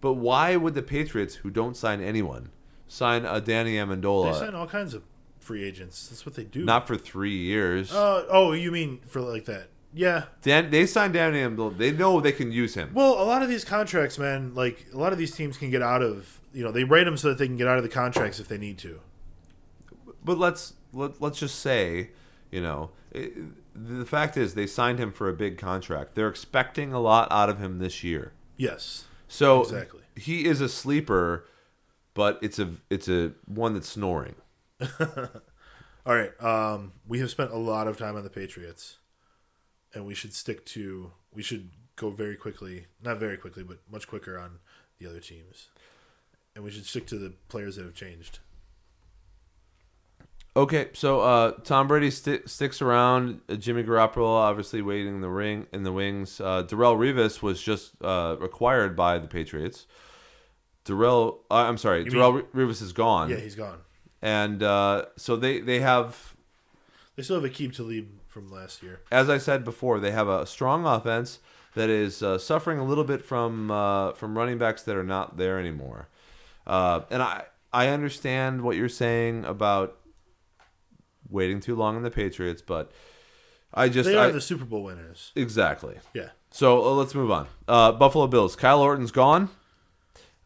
But why would the Patriots, who don't sign anyone, sign a Danny Amendola. They sign all kinds of free agents. That's what they do. Not for three years. Uh, oh, you mean for like that? Yeah. Dan, they signed Danny Amendola. They know they can use him. Well, a lot of these contracts, man, like a lot of these teams can get out of. You know, they rate them so that they can get out of the contracts if they need to. But let's let, let's just say, you know, it, the fact is they signed him for a big contract. They're expecting a lot out of him this year. Yes. So Exactly. he is a sleeper, but it's a it's a one that's snoring. All right. Um, we have spent a lot of time on the Patriots, and we should stick to. We should go very quickly, not very quickly, but much quicker on the other teams, and we should stick to the players that have changed. Okay, so uh, Tom Brady sti sticks around. Uh, Jimmy Garoppolo obviously waiting in the ring in the wings. Uh, Darrelle Revis was just uh, acquired by the Patriots. Darrelle, uh, I'm sorry, You Darrelle mean- Revis is gone, Yeah, he's gone. and uh, so they they have, They still have Akeem Talib from last year. as I said before, they have a strong offense that is uh, suffering a little bit from uh, from running backs that are not there anymore. Uh, and I I understand what you're saying about waiting too long on the Patriots, but I just They are I, the Super Bowl winners. exactly. Yeah. So uh, let's move on. Uh, Buffalo Bills. Kyle Orton's gone.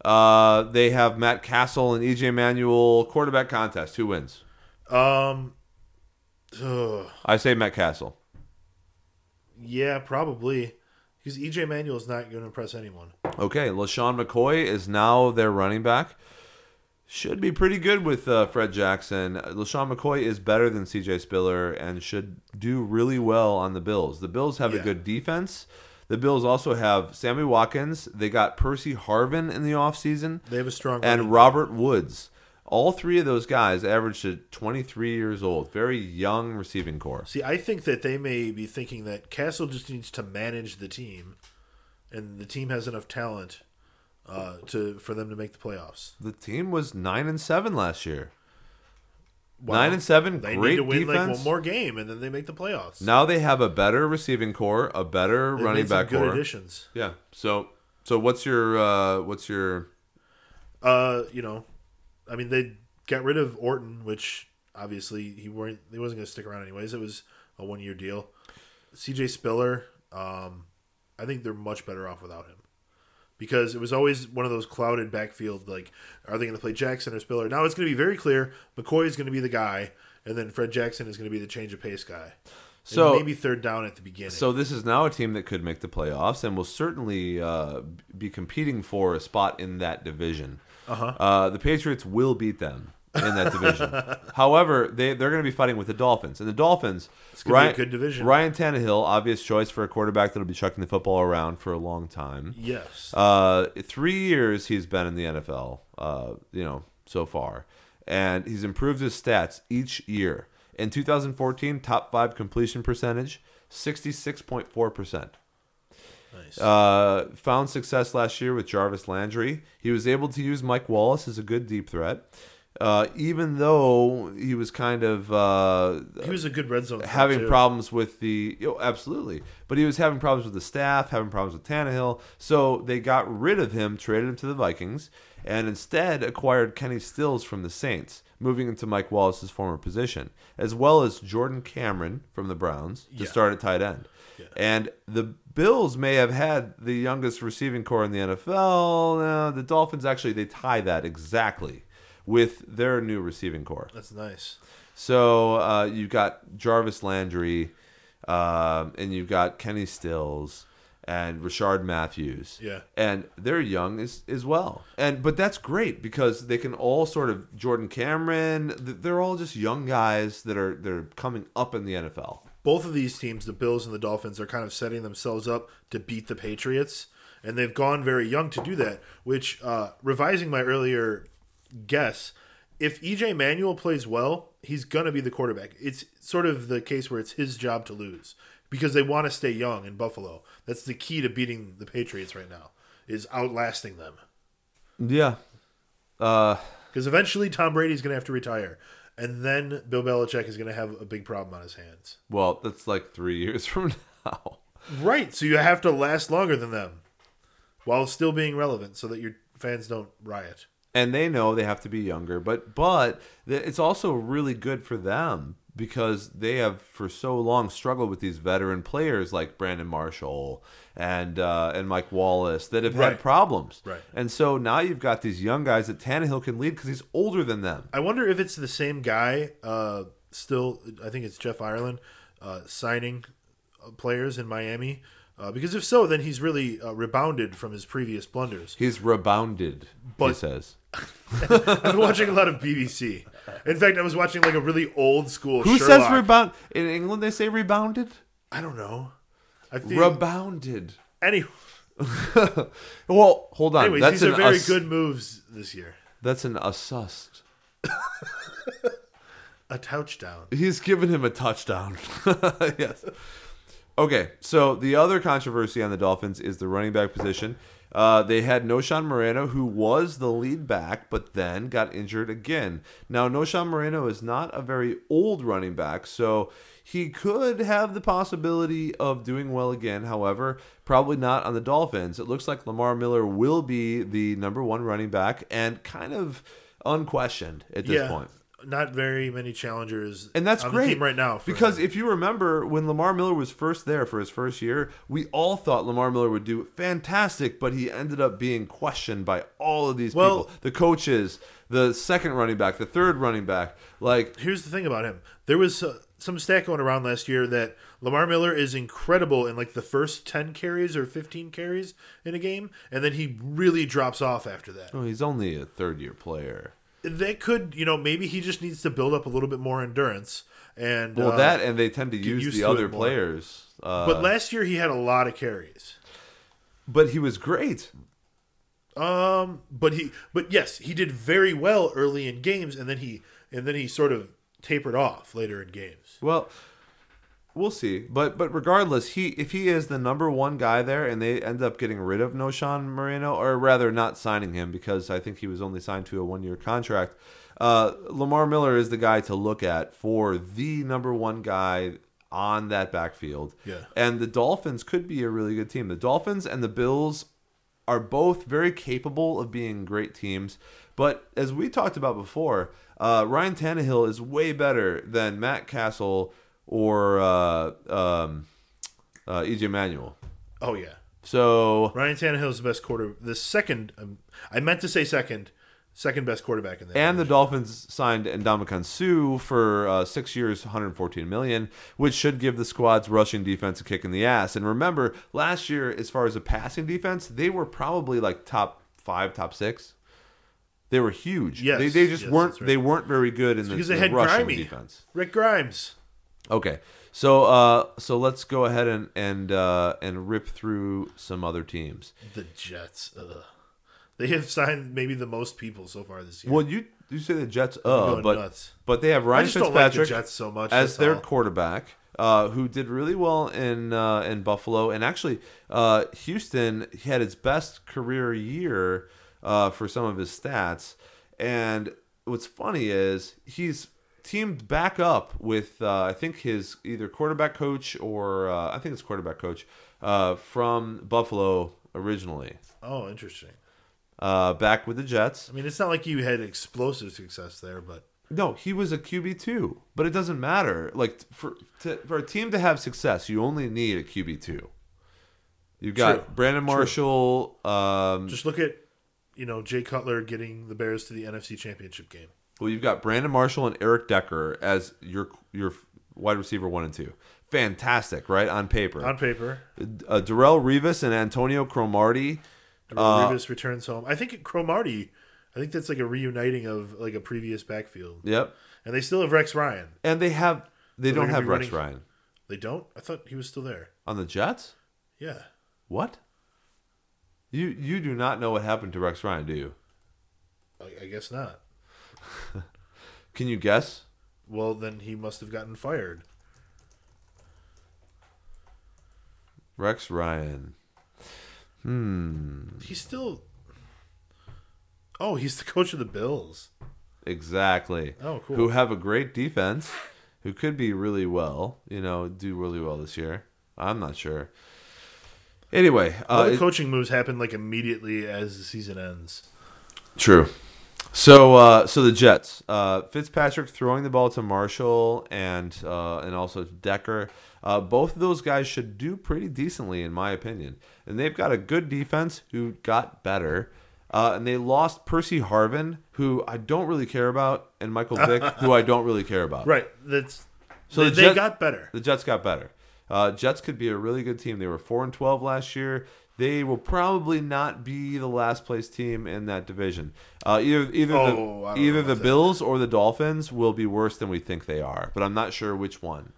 Uh, they have Matt Cassel and EJ Manuel quarterback contest. Who wins? Um. ugh, I say Matt Cassel. yeah, probably because EJ Manuel is not going to impress anyone. Okay, LeSean McCoy is now their running back. Should be pretty good with uh, Fred Jackson. LeSean McCoy is better than CJ Spiller and should do really well on the Bills. The Bills have a good defense. The Bills also have Sammy Watkins. They got Percy Harvin in the offseason They have a strong and Robert Woods. All three of those guys averaged at 23 years old. Very young receiving core. See, I think that they may be thinking that Cassel just needs to manage the team, and the team has enough talent uh, to for them to make the playoffs. The team was 9 and 7 last year. Well, 9 and 7, They great need to win defense. like one more game, and then they make the playoffs. Now they have a better receiving core, a better They running back good core. additions. Yeah. So so what's your uh what's your Uh, you know, I mean, they got rid of Orton, which obviously he weren't. He wasn't going to stick around anyways. It was a one year deal. C.J. Spiller, um, I think they're much better off without him because it was always one of those clouded backfield. Like, are they going to play Jackson or Spiller? Now it's going to be very clear. McCoy is going to be the guy, and then Fred Jackson is going to be the change of pace guy. And So- maybe third down at the beginning. So this is now a team that could make the playoffs and will certainly uh, be competing for a spot in that division. Uh-huh. the Patriots will beat them in that division. However, they they're going to be fighting with the Dolphins, and the Dolphins. gonna be a Ryan, good division. Ryan Tannehill, obvious choice for a quarterback that'll be chucking the football around for a long time. yes, Uh, three years he's been in the NFL, uh, you know, so far, and he's improved his stats each year. In 2014, top five completion percentage, 66.4 percent. nice. Uh, found success last year with Jarvis Landry. He was able to use Mike Wallace as a good deep threat, uh, even though he was kind of uh, he was a good red zone. having too. problems with the oh, absolutely, but he was having problems with the staff, having problems with Tannehill. So they got rid of him, traded him to the Vikings, and instead acquired Kenny Stills from the Saints, moving into Mike Wallace's former position, as well as Jordan Cameron from the Browns to Yeah. start at tight end. And the Bills may have had the youngest receiving core in the NFL. No, the Dolphins actually they tie that exactly with their new receiving core. That's nice. So uh, you've got Jarvis Landry, um, and you've got Kenny Stills and Rishard Matthews. Yeah. and they're young as as well. And but that's great because they can all sort of Jordan Cameron. They're all just young guys that are that are coming up in the NFL. both of these teams, the Bills and the Dolphins, are kind of setting themselves up to beat the Patriots, and they've gone very young to do that. Which, uh, revising my earlier guess, if EJ Manuel plays well, he's gonna be the quarterback. It's sort of the case where it's his job to lose because they want to stay young in Buffalo. That's the key to beating the Patriots right now is outlasting them. Yeah. Uh, Because eventually Tom Brady's gonna have to retire, and then Bill Belichick is gonna have a big problem on his hands. well, that's like three years from now. Right, so you have to last longer than them while still being relevant so that your fans don't riot. And they know they have to be younger but but it's also really good for them because they have for so long struggled with these veteran players like Brandon Marshall and uh, and Mike Wallace that have Right. had problems. Right. And so now you've got these young guys that Tannehill can lead because he's older than them. I wonder if it's the same guy, uh, still, I think it's Jeff Ireland, uh, signing uh, players in Miami. Uh, because if so, then he's really uh, rebounded from his previous blunders. He's rebounded, but, he says. I've been watching a lot of BBC. In fact, I was watching like a really old school Who Sherlock. says rebound? In England, they say rebounded. I don't know. I think Rebounded. any, Well, hold on. anyways, that's these are very good moves this year. That's an assust. A touchdown. He's given him a touchdown. yes. Okay, so the other controversy on the Dolphins is the running back position. Uh, they had Knowshon Moreno, who was the lead back, but then got injured again. Now, Knowshon Moreno is not a very old running back, so he could have the possibility of doing well again. However, probably not on the Dolphins. It looks like Lamar Miller will be the number one running back and kind of unquestioned at this yeah, point. Not very many challengers, And that's great right now. because him. if you remember when Lamar Miller was first there for his first year, we all thought Lamar Miller would do fantastic, but he ended up being questioned by all of these Well- people, the coaches, the second running back, the third running back. Like here's the thing about him: there was uh, some stat going around last year that Lamar Miller is incredible in like the first ten carries or fifteen carries in a game, and then he really drops off after that. oh, he's only a third year player. That could, you know, maybe he just needs to build up a little bit more endurance. And Well, uh, that and they tend to use the other players. Uh, but last year he had a lot of carries. but he was great. Um, but he, but yes, he did very well early in games, and then he, and then he sort of tapered off later in games. Well, we'll see. But but regardless, he if he is the number one guy there, and they end up getting rid of Knowshon Moreno, or rather not signing him because I think he was only signed to a one year contract. Uh, Lamar Miller is the guy to look at for the number one guy on that backfield. Yeah. And the Dolphins could be a really good team. The Dolphins and the Bills are both very capable of being great teams. But as we talked about before, uh, Ryan Tannehill is way better than Matt Cassel or uh, um, uh, EJ Manuel. Oh yeah, So Ryan Tannehill is the best quarter. The second, um, I meant to say second, second best quarterback in the And the. Dolphins signed Ndamukong Suh for uh, six years, 114 million, which should give the squad's rushing defense a kick in the ass. And remember, last year, as far as a passing defense, they were probably like top five, top six. They were huge. Yes, they, they just yes, weren't. right. They weren't very good in the, because they the had rushing Grimey, defense. Rick Grimes. Okay, so uh, so let's go ahead and and uh, and rip through some other teams. The Jets. Ugh. They have signed maybe the most people so far this year. Well, you you say the Jets, uh, but nuts. but they have I Ryan just don't like the Fitzpatrick Jets so much. as their all. quarterback, uh, who did really well in uh, in Buffalo, and actually uh, Houston had its best career year uh, for some of his stats. And what's funny is he's teamed back up with uh, I think his either quarterback coach or uh, I think it's quarterback coach uh, from Buffalo originally. Oh, interesting. Uh, back with the Jets. I mean, it's not like you had explosive success there, but No, he was a QB two, but it doesn't matter. Like for to, for a team to have success, you only need a QB two. You've got True. Brandon Marshall. Um, just look at you know Jay Cutler getting the Bears to the NFC Championship game. Well, you've got Brandon Marshall and Eric Decker as your your wide receiver one and two. Fantastic, right on paper. On paper, uh, Darrelle Revis and Antonio Cromartie. uh, Revis returns home. I think Cromartie. I think that's like a reuniting of like a previous backfield, Yep, and they still have Rex Ryan. and they have they So don't have Rex running- Ryan They don't. I thought he was still there. on the Jets. Yeah. What? You you do not know what happened to Rex Ryan, do you? I, I guess not. Can you guess? Well, then he must have gotten fired. Rex Ryan. Hmm. He's still. Oh, he's the coach of the Bills. Exactly. Oh, cool. Who have a great defense, who could be really well, you know, do really well this year. I'm not sure. Anyway, All uh, the it- coaching moves happen like immediately as the season ends. true. So, uh, so the Jets, uh, Fitzpatrick throwing the ball to Marshall and uh, and also Decker. Uh, both of those guys should do pretty decently, in my opinion. And they've got a good defense who got better. Uh, and they lost Percy Harvin, who I don't really care about, and Michael Vick, who I don't really care about. Right. That's So they, the they got better. The Jets got better. Uh, Jets could be a really good team. They were four and twelve last year. They will probably not be the last place team in that division. Uh, either either Oh, the either the that. Bills or the Dolphins will be worse than we think they are, but I'm not sure which one.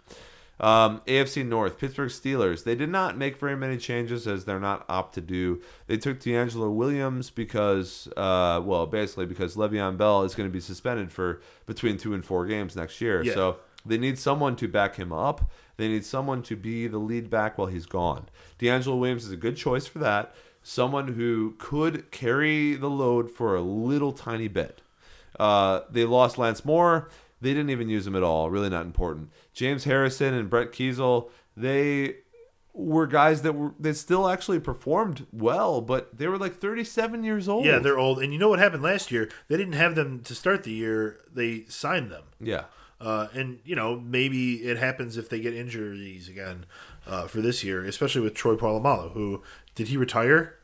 Um, AFC North, Pittsburgh Steelers. They did not make very many changes as they're not opt to do. They took DeAngelo Williams because, uh, well, basically because Le'Veon Bell is going to be suspended for between two and four games next year. Yeah. So they need someone to back him up. They need someone to be the lead back while he's gone. DeAngelo Williams is a good choice for that. Someone who could carry the load for a little tiny bit. Uh, they lost Lance Moore. They didn't even use him at all. Really not important. James Harrison and Brett Keisel. They were guys that were that still actually performed well, but they were like 37 years old. Yeah, they're old. And you know what happened last year? They didn't have them to start the year. They signed them. yeah. Uh, and you know maybe it happens if they get injuries again uh, for this year, especially with Troy Polamalu. Who did he retire?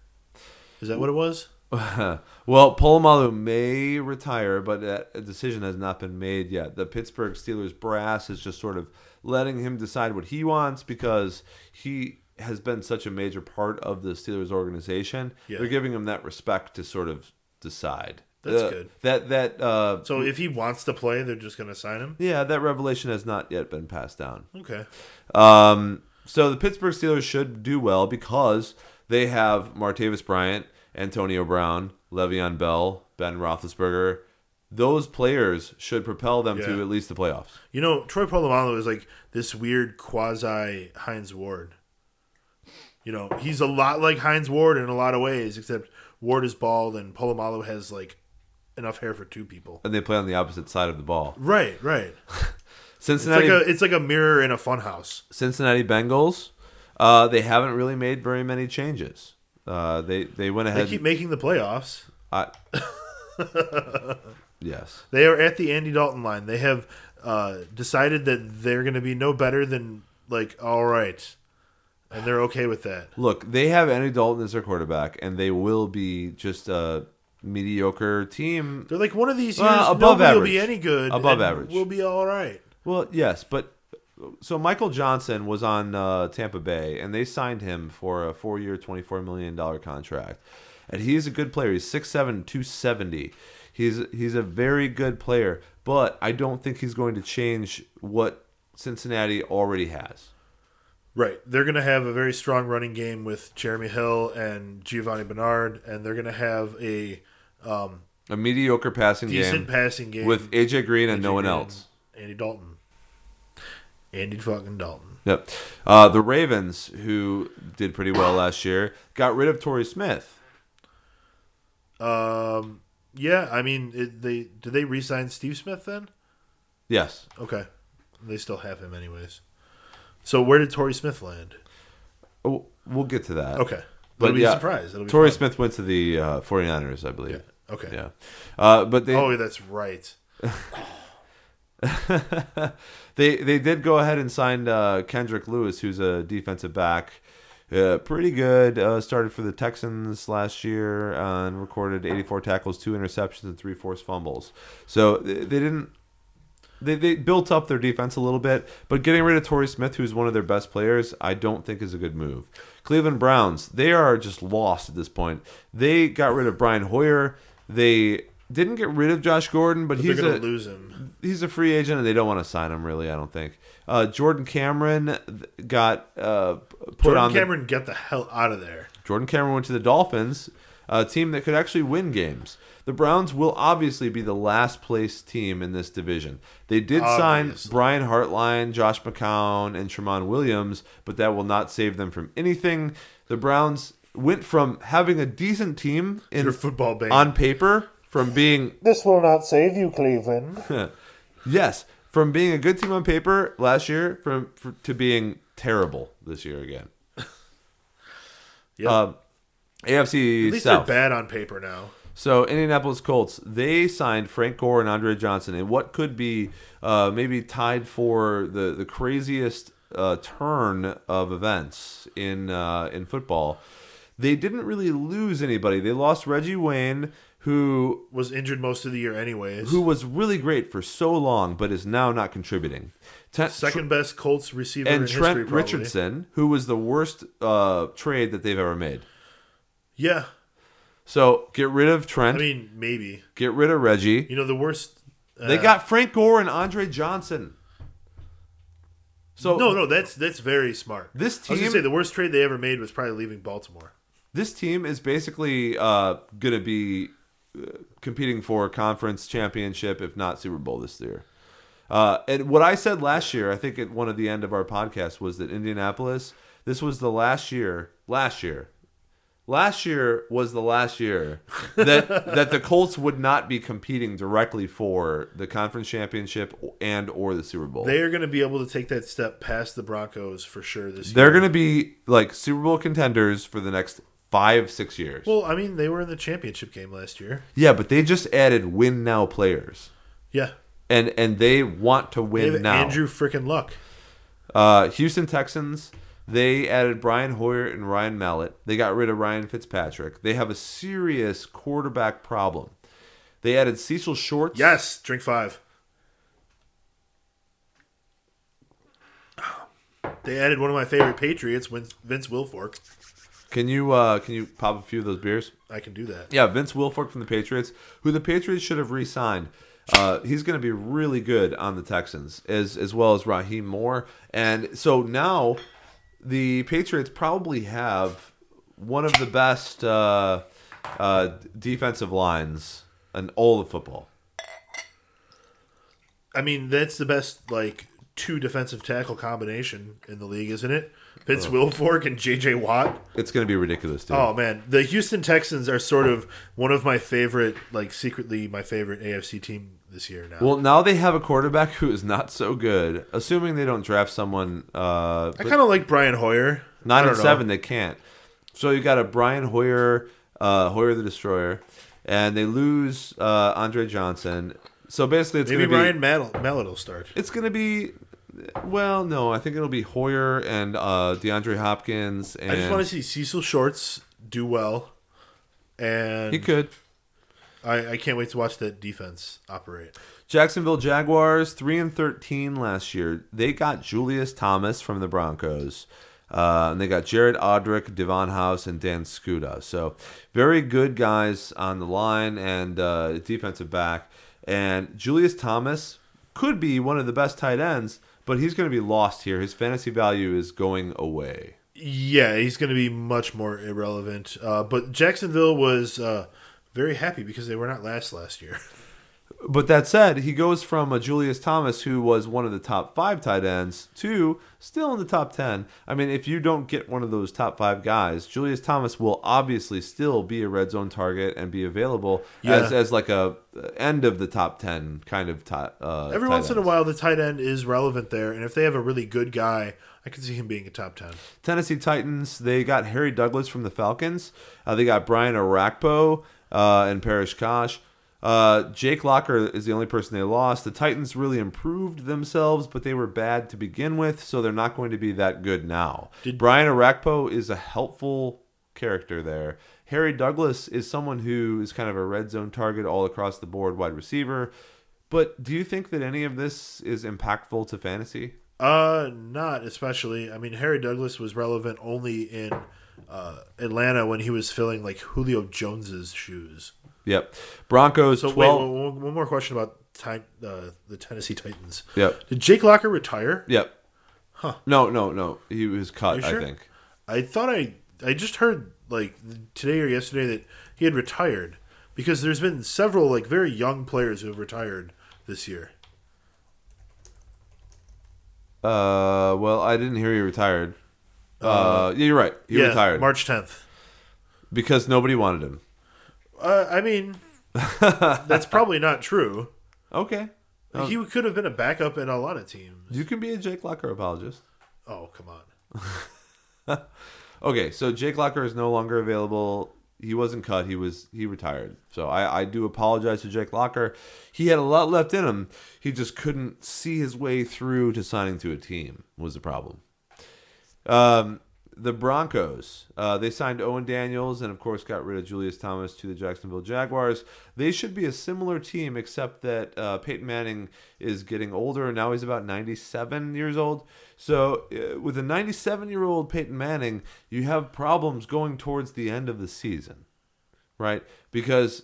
Is that what it was? well, Polamalu may retire, but that a decision has not been made yet. The Pittsburgh Steelers brass is just sort of letting him decide what he wants because he has been such a major part of the Steelers organization. Yeah. They're giving him that respect to sort of decide. That's Uh, good. That that uh, So if he wants to play, they're just going to sign him. yeah, that revelation has not yet been passed down. Okay. Um, so the Pittsburgh Steelers should do well because they have Martavis Bryant, Antonio Brown, Le'Veon Bell, Ben Roethlisberger. Those players should propel them Yeah. to at least the playoffs. You know, Troy Polamalu is like this weird quasi Hines Ward. You know, he's a lot like Hines Ward in a lot of ways, except Ward is bald and Polamalu has like enough hair for two people. And they play on the opposite side of the ball. Right, right. It's like Cincinnati, a it's like a mirror in a funhouse. Cincinnati Bengals. Uh, they haven't really made very many changes. Uh, they they went ahead. They keep making the playoffs. I, yes. They are at the Andy Dalton line. They have uh, decided that they're going to be no better than like all right, and they're okay with that. Look, they have Andy Dalton as their quarterback, and they will be just a mediocre team. They're like one of these years. Well, above nobody will be average. any good. Above average. We'll be all right. Well, yes, but so Michael Johnson was on uh, Tampa Bay, and they signed him for a four-year, twenty-four million dollar contract, and he's a good player. He's 6'7", 270. He's he's a very good player, but I don't think he's going to change what Cincinnati already has. Right. They're going to have a very strong running game with Jeremy Hill and Giovani Bernard, and they're going to have a um, A mediocre passing decent game passing game with AJ Green and AJ no one Green, else. Andy Dalton. Andy fucking Dalton. Yep. Uh, the Ravens, who did pretty well last year, got rid of Torrey Smith. Um, yeah, I mean, it, they did they re-sign Steve Smith then? Yes. Okay, they still have him anyways. So where did Torrey Smith land? Oh, we'll get to that. Okay, But it'll be yeah, a surprise. It'll be Torrey fun. Smith went to the uh, 49ers, I believe. Yeah. Okay. Yeah. Uh, but they, Oh, that's right. they they did go ahead and signed uh, Kendrick Lewis, who's a defensive back. Uh, pretty good. Uh, started for the Texans last year uh, and recorded 84 tackles, two interceptions, and three forced fumbles. So they, they didn't. They, they built up their defense a little bit, but getting rid of Torrey Smith, who's one of their best players, I don't think is a good move. Cleveland Browns, they are just lost at this point. They got rid of Brian Hoyer. They didn't get rid of Josh Gordon, but, But he's going a to lose him. he's a free agent and they don't want to sign him really i don't think. Uh, jordan cameron got uh, put Jordan on Cameron, get the hell out of there. jordan cameron went to the dolphins a team that could actually win games. The browns will obviously be the last place team in this division. They did sign brian hartline josh mccown and Tramon williams but that will not save them from anything. The browns went from having a decent team in, Your football band. on paper from being this will not save you, Cleveland. yes, from being a good team on paper last year, from for, to being terrible this year again. Yep. Um, AFC At least South. they're bad on paper now. So Indianapolis Colts, they signed Frank Gore and Andre Johnson in what could be uh, maybe tied for the the craziest uh, turn of events in uh, in football. They didn't really lose anybody. They lost Reggie Wayne, who Was injured most of the year, anyways. who was really great for so long, but is now not contributing. Ten- second best Colts receiver and in Trent history. Richardson, who was the worst uh, trade that they've ever made. Yeah, So get rid of Trent, I mean maybe. get rid of Reggie. You know the worst. Uh, They got Frank Gore and Andre Johnson. So no, no. That's that's very smart. This I was gonna say the worst trade they ever made was probably leaving Baltimore. This team is basically uh, going to be uh, competing for a conference championship, if not Super Bowl this year. Uh, and what I said last year, I think at one of the end of our podcast, was that Indianapolis, this was the last year, last year, last year was the last year that that the Colts would not be competing directly for the conference championship and or the Super Bowl. They are going to be able to take that step past the Broncos for sure this year. They're going to be like Super Bowl contenders for the next five, six years. Well, I mean, they were in the championship game last year. Yeah, but they just added win now players, Yeah, and and they want to win now. Andrew freaking Luck. Uh, Houston Texans. They added Brian Hoyer and Ryan Mallett. They got rid of Ryan Fitzpatrick. They have a serious quarterback problem. They added Cecil Shorts. Yes, drink five. They added one of my favorite Patriots, Vince Wilfork. Can you uh, can you pop a few of those beers? I can do that. Yeah, Vince Wilfork from the Patriots, who the Patriots should have re-signed. Uh, he's going to be really good on the Texans, as as well as Rahim Moore. And so now, the Patriots probably have one of the best uh, uh, defensive lines in all of football. I mean, that's the best like two defensive tackle combination in the league, isn't it? Vince Wilfork and J.J. Watt. It's going to be ridiculous, dude. Oh man, the Houston Texans are sort of one of my favorite, like secretly my favorite AFC team this year now. Well, now they have a quarterback who is not so good. Assuming they don't draft someone, uh, I kind of like Brian Hoyer. Nine and know. seven, they can't. So you got a Brian Hoyer, uh, Hoyer the Destroyer, and they lose uh, Andre Johnson. So basically, it's Maybe going to Ryan Mallett will start. it's going to be. Well, no, I think it'll be Hoyer and uh, DeAndre Hopkins, and I just want to see Cecil Shorts do well, and he could. I, I can't wait to watch that defense operate. Jacksonville Jaguars, three and thirteen last year. They got Julius Thomas from the Broncos. Uh, and they got Jared Odrick, Davon House, and Dan Skuta. So very good guys on the line and uh, defensive back. And Julius Thomas could be one of the best tight ends, but he's going to be lost here. His fantasy value is going away. Yeah, he's going to be much more irrelevant. Uh, but Jacksonville was uh, very happy because they were not last last year. But that said, he goes from a Julius Thomas, who was one of the top five tight ends, to still in the top 10. I mean, if you don't get one of those top five guys, Julius Thomas will obviously still be a red zone target and be available as, Yeah. as like a uh, end of the top 10 kind of top. Uh, Every tight once in a while, the tight end is relevant there, and if they have a really good guy, I can see him being a top ten. Tennessee Titans, they got Harry Douglas from the Falcons. Uh, they got Brian Orakpo uh, and Parrish Kosh. Uh, Jake Locker is the only person they lost. The Titans really improved themselves, but they were bad to begin with, so they're not going to be that good now. Did- Brian Orakpo is a helpful character there. Harry Douglas is someone who is kind of a red zone target all across the board, wide receiver. But do you think that any of this is impactful to fantasy? Uh, not especially. I mean, Harry Douglas was relevant only in uh, Atlanta when he was filling like Julio Jones's shoes. Yep. Broncos So 12. wait, one, one more question about ti- uh, the Tennessee Titans. Yep. Did Jake Locker retire? Yep. Huh. No, no, no. He was cut, sure? I think. I thought I I just heard like today or yesterday that he had retired because there's been several like very young players who have retired this year. Uh, well, I didn't hear he retired. Uh, yeah, you're right. He yeah, retired March 10th. because nobody wanted him. Uh, I mean, that's probably not true. Okay. He could have been a backup in a lot of teams. You can be a Jake Locker apologist. Oh, come on. Okay, so Jake Locker is no longer available. He wasn't cut. He was he retired. So I, I do apologize to Jake Locker. He had a lot left in him. He just couldn't see his way through to signing to a team was the problem. Um, the Broncos, uh, they signed Owen Daniels and, of course, got rid of Julius Thomas to the Jacksonville Jaguars. They should be a similar team, except that uh, Peyton Manning is getting older. And now he's about 97 years old. So, uh, with a 97 year old Peyton Manning, you have problems going towards the end of the season, right? Because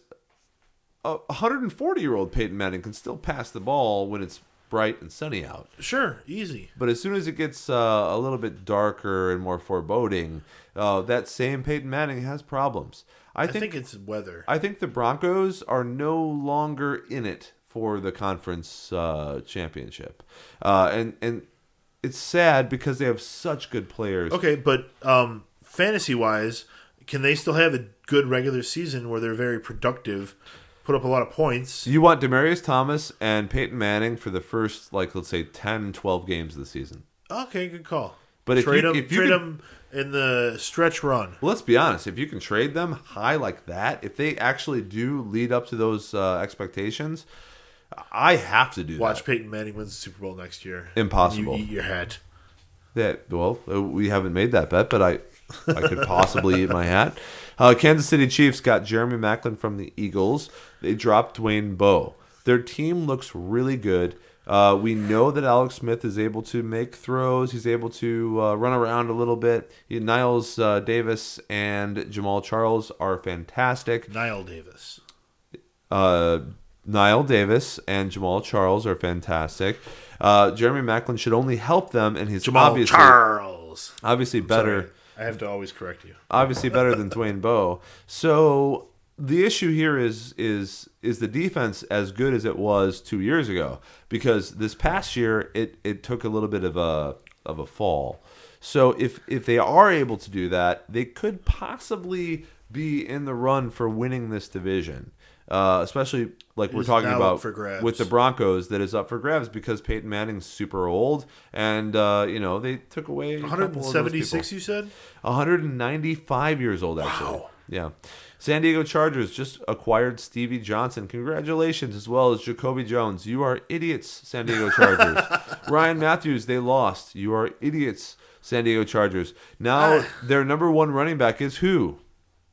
a 140 year old Peyton Manning can still pass the ball when it's bright and sunny out. Sure, easy. But as soon as it gets uh, a little bit darker and more foreboding, uh, that same Peyton Manning has problems. I I think, think, it's weather. I think the Broncos are no longer in it for the conference uh, championship, uh, and and it's sad because they have such good players. Okay, but um, fantasy wise, can they still have a good regular season where they're very productive, put up a lot of points? You want Demaryius Thomas and Peyton Manning for the first, like, let's say 10, 12 games of the season. Okay, good call. But if you- them, if you trade could- them in the stretch run. Well, let's be honest. If you can trade them high like that, if they actually do lead up to those uh, expectations, I have to do Watch that. Peyton Manning wins the Super Bowl next year. Impossible. You eat your head. That well, we haven't made that bet, but I, I could possibly eat my hat. Uh, Kansas City Chiefs got Jeremy Maclin from the Eagles. They dropped Dwayne Bowe. Their team looks really good. Uh, we know that Alex Smith is able to make throws. He's able to uh, run around a little bit. He, Niles uh, Davis and Jamaal Charles are fantastic. Knile Davis. Uh, Knile Davis and Jamaal Charles are fantastic. Uh, Jeremy Maclin should only help them, and he's Jamaal obviously Charles. obviously better I have to always correct you. obviously better than Dwayne Bowe. So the issue here is is is the defense as good as it was two years ago? Because this past year it it took a little bit of a of a fall. So if if they are able to do that, they could possibly be in the run for winning this division. Uh, especially like we're talking about with the Broncos, that is up for grabs because Peyton Manning's super old, and uh, you know they took away a of those 176, you said? 195 years old, actually. Wow. Yeah. San Diego Chargers just acquired Stevie Johnson. Congratulations, as well as Jacoby Jones. You are idiots, San Diego Chargers. Ryan Mathews, they lost. You are idiots, San Diego Chargers. Now, their number one running back is who?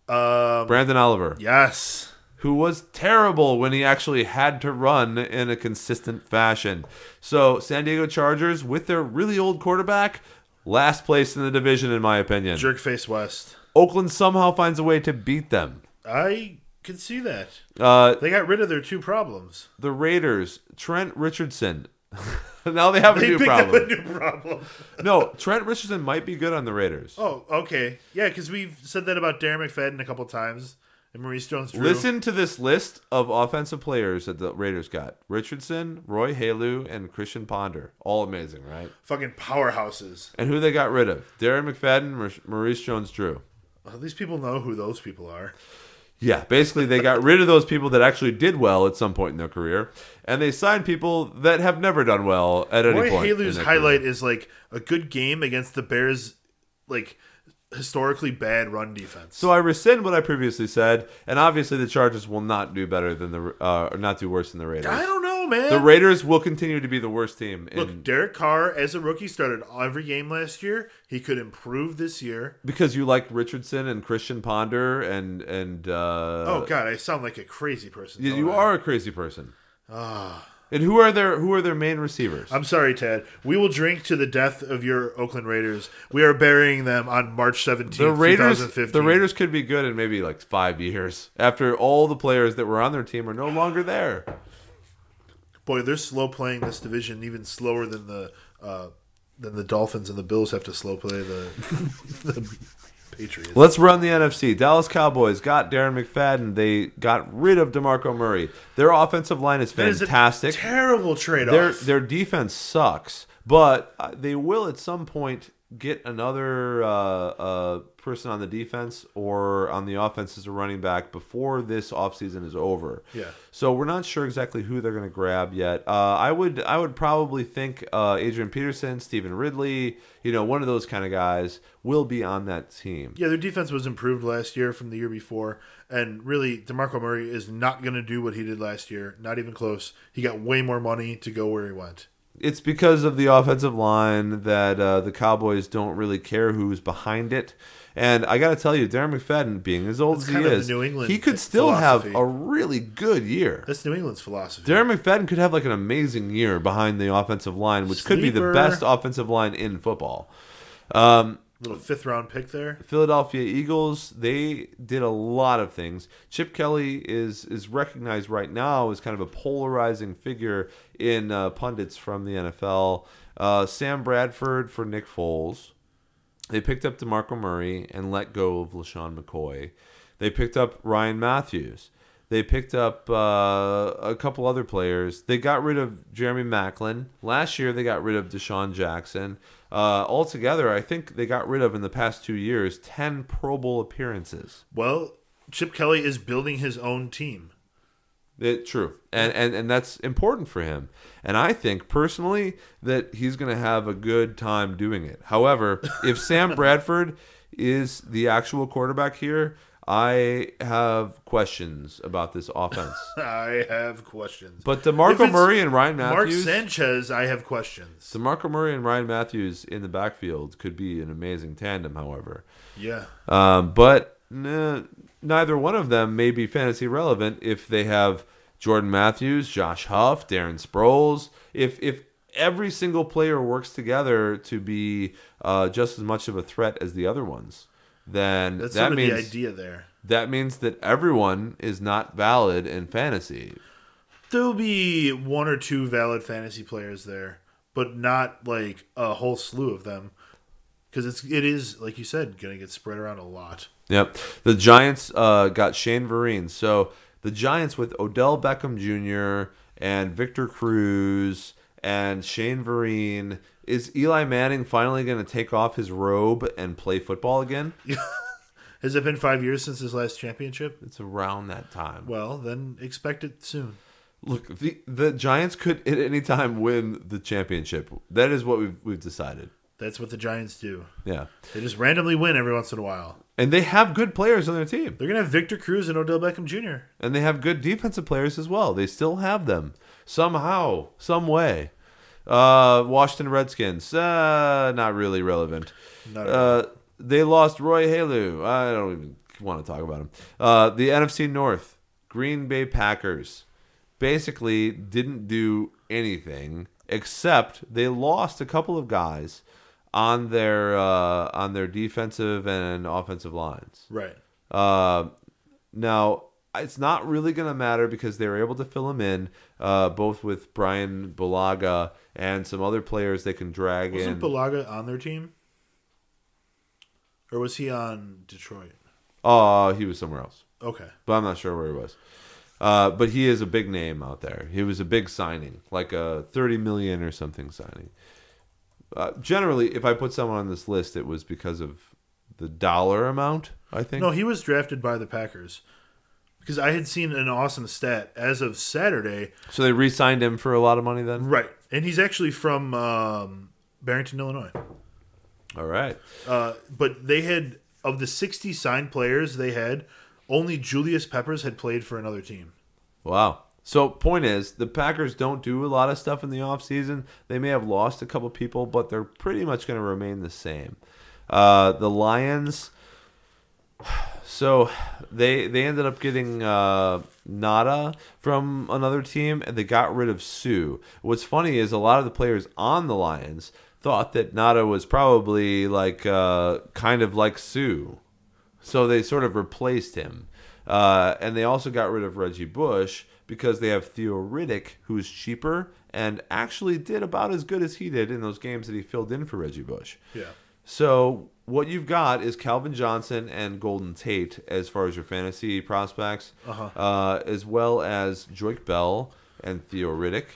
Um, Branden Oliver. yes. Who was terrible when he actually had to run in a consistent fashion. So, San Diego Chargers, with their really old quarterback, last place in the division, in my opinion. Jerkface West. Oakland somehow finds a way to beat them. I can see that. Uh, They got rid of their two problems. the Raiders, Trent Richardson. now they have a They new problem. a new problem. no, Trent Richardson might be good on the Raiders. Oh, okay. Yeah, because we've said that about Darren McFadden a couple times and Maurice Jones-Drew. Listen to this list of offensive players that the Raiders got: Richardson, Roy Helu, and Christian Ponder. All amazing, right? fucking powerhouses. And who they got rid of? Darren McFadden, Maurice Jones-Drew. Well, uh, these people know who those people are. Yeah, basically they got rid of those people that actually did well at some point in their career, and they signed people that have never done well at any Roy point. in Helu's highlight career. is like a good game against the Bears, like historically bad run defense. So I rescind what I previously said, and obviously the Chargers will not do better than the uh, or not do worse than the Raiders. I don't know, man. The Raiders will continue to be the worst team. In, Look, Derek Carr as a rookie started every game last year. He could improve this year. because you like Richardson and Christian Ponder and and uh, oh God, I sound like a crazy person. you, you I? are a crazy person. And who are their who are their main receivers? I'm sorry, Ted. We will drink to the death of your Oakland Raiders. We are burying them on March 17th, the Raiders 2015. the Raiders could be good in maybe like five years after all the players that were on their team are no longer there. Boy, they're slow playing this division even slower than the uh, than the Dolphins and the Bills have to slow play the, the Patriots. Let's run the NFC. Dallas Cowboys got Darren McFadden. They got rid of DeMarco Murray. Their offensive line is That is a fantastic. terrible trade their off. their defense sucks, but uh, they will at some point get another uh, uh, person on the defense or on the offense as a running back before this offseason is over. Yeah. So we're not sure exactly who they're going to grab yet. Uh, I would I would probably think uh, Adrian Peterson, Stevan Ridley, you know, one of those kind of guys will be on that team. Yeah, their defense was improved last year from the year before, and really, Demarco Murray is not going to do what he did last year. Not even close. He got way more money to go where he went. It's because of the offensive line that uh, the Cowboys don't really care who's behind it. And I got to tell you, Darren McFadden, being as old That's as he kind of the is, New England he could still have a really good year. That's New England's philosophy. Darren McFadden could have like an amazing year behind the offensive line, which could be the best offensive line in football. Um, Little fifth round pick there. Philadelphia Eagles, they did a lot of things. Chip Kelly is is recognized right now as kind of a polarizing figure in uh, pundits from the NFL. Uh, Sam Bradford for Nick Foles. They picked up DeMarco Murray and let go of LeSean McCoy. They picked up Ryan Mathews. They picked up uh, a couple other players. They got rid of Jeremy Maclin. Last year, they got rid of DeSean Jackson. Uh, altogether, I think they got rid of, in the past two years, 10 Pro Bowl appearances. Well, Chip Kelly is building his own team. It, true, and, and and that's important for him. And I think personally that he's going to have a good time doing it. However, if Sam Bradford is the actual quarterback here, I have questions about this offense. I have questions. But DeMarco Murray and Ryan Mathews. Mark Sanchez, I have questions. DeMarco Murray and Ryan Mathews in the backfield could be an amazing tandem. However, Yeah. Um, but nah, neither one of them may be fantasy relevant if they have Jordan Matthews, Josh Huff, Darren Sproles. If if every single player works together to be uh, just as much of a threat as the other ones, then That's that sort of means the idea there. that means that everyone is not valid in fantasy. There'll be one or two valid fantasy players there, but not like a whole slew of them. Because it's it is like you said, going to get spread around a lot. Yep. The Giants uh, got Shane Vereen. So the Giants with Odell Beckham Jr. and Victor Cruz and Shane Vereen. Is Eli Manning finally going to take off his robe and play football again? Has it been five years since his last championship? It's around that time. Well, then expect it soon. Look, the the Giants could at any time win the championship. That is what we've we've decided. That's what the Giants do. Yeah. They just randomly win every once in a while. And they have good players on their team. They're gonna have Victor Cruz and Odell Beckham Jr. And they have good defensive players as well. They still have them somehow, some way. Uh, Washington Redskins, uh, not really relevant. Not Uh, they lost Roy Helu. I don't even want to talk about him. Uh, the NFC North, Green Bay Packers basically didn't do anything except they lost a couple of guys on their uh, on their defensive and offensive lines. Right. Uh, now it's not really going to matter because they were able to fill him in, uh, both with Brian Bulaga and some other players they can drag in. Wasn't Bulaga on their team? Or was he on Detroit? Oh, he was somewhere else, Okay. but I'm not sure where he was. Uh, but he is a big name out there. He was a big signing, like a 30 million or something signing. Uh, generally, if I put someone on this list, it was because of the dollar amount. I think. No, he was drafted by the Packers. Because I had seen an awesome stat as of Saturday. so they re-signed him for a lot of money then. Right. And he's actually from um, Barrington, Illinois. All right. Uh, but they had, of the 60 signed players they had, only Julius Peppers had played for another team. Wow. So point is, the Packers don't do a lot of stuff in the offseason. They may have lost a couple people, but they're pretty much going to remain the same. Uh, the Lions. So they they ended up getting uh, Ngata from another team, and they got rid of Suh. What's funny is a lot of the players on the Lions thought that Ngata was probably like uh, kind of like Suh, so they sort of replaced him. Uh, and they also got rid of Reggie Bush because they have Theo Riddick, who's cheaper and actually did about as good as he did in those games that he filled in for Reggie Bush. Yeah. So what you've got is Calvin Johnson and Golden Tate as far as your fantasy prospects, Uh-huh. uh, as well as Joique Bell and Theo Riddick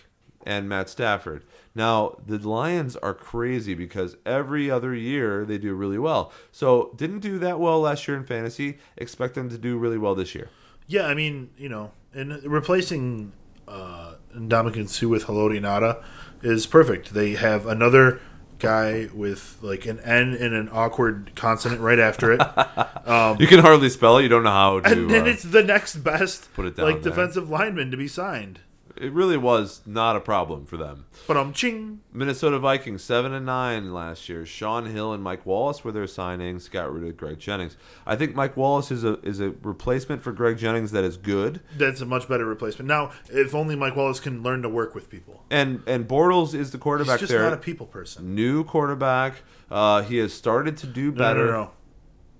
and Matt Stafford. Now the Lions are crazy because every other year they do really well. So didn't do that well last year in fantasy. Expect them to do really well this year. Yeah, I mean, you know, and replacing uh, Ndamukong Suh with Haloti Ngata is perfect. They have another guy with like an N and an awkward consonant right after it. you can hardly spell it. You don't know how to. and then uh, it's the next best Put it down like there. defensive lineman to be signed. It really was not a problem for them. But um ching. Minnesota Vikings seven and nine last year. Shaun Hill and Mike Wallace were their signings. Got rid of Greg Jennings. I think Mike Wallace is a is a replacement for Greg Jennings that is good. That's a much better replacement. Now, if only Mike Wallace can learn to work with people. And and Bortles is the quarterback. He's just there. not a people person. New quarterback. Uh, he has started to do better. no, no, no.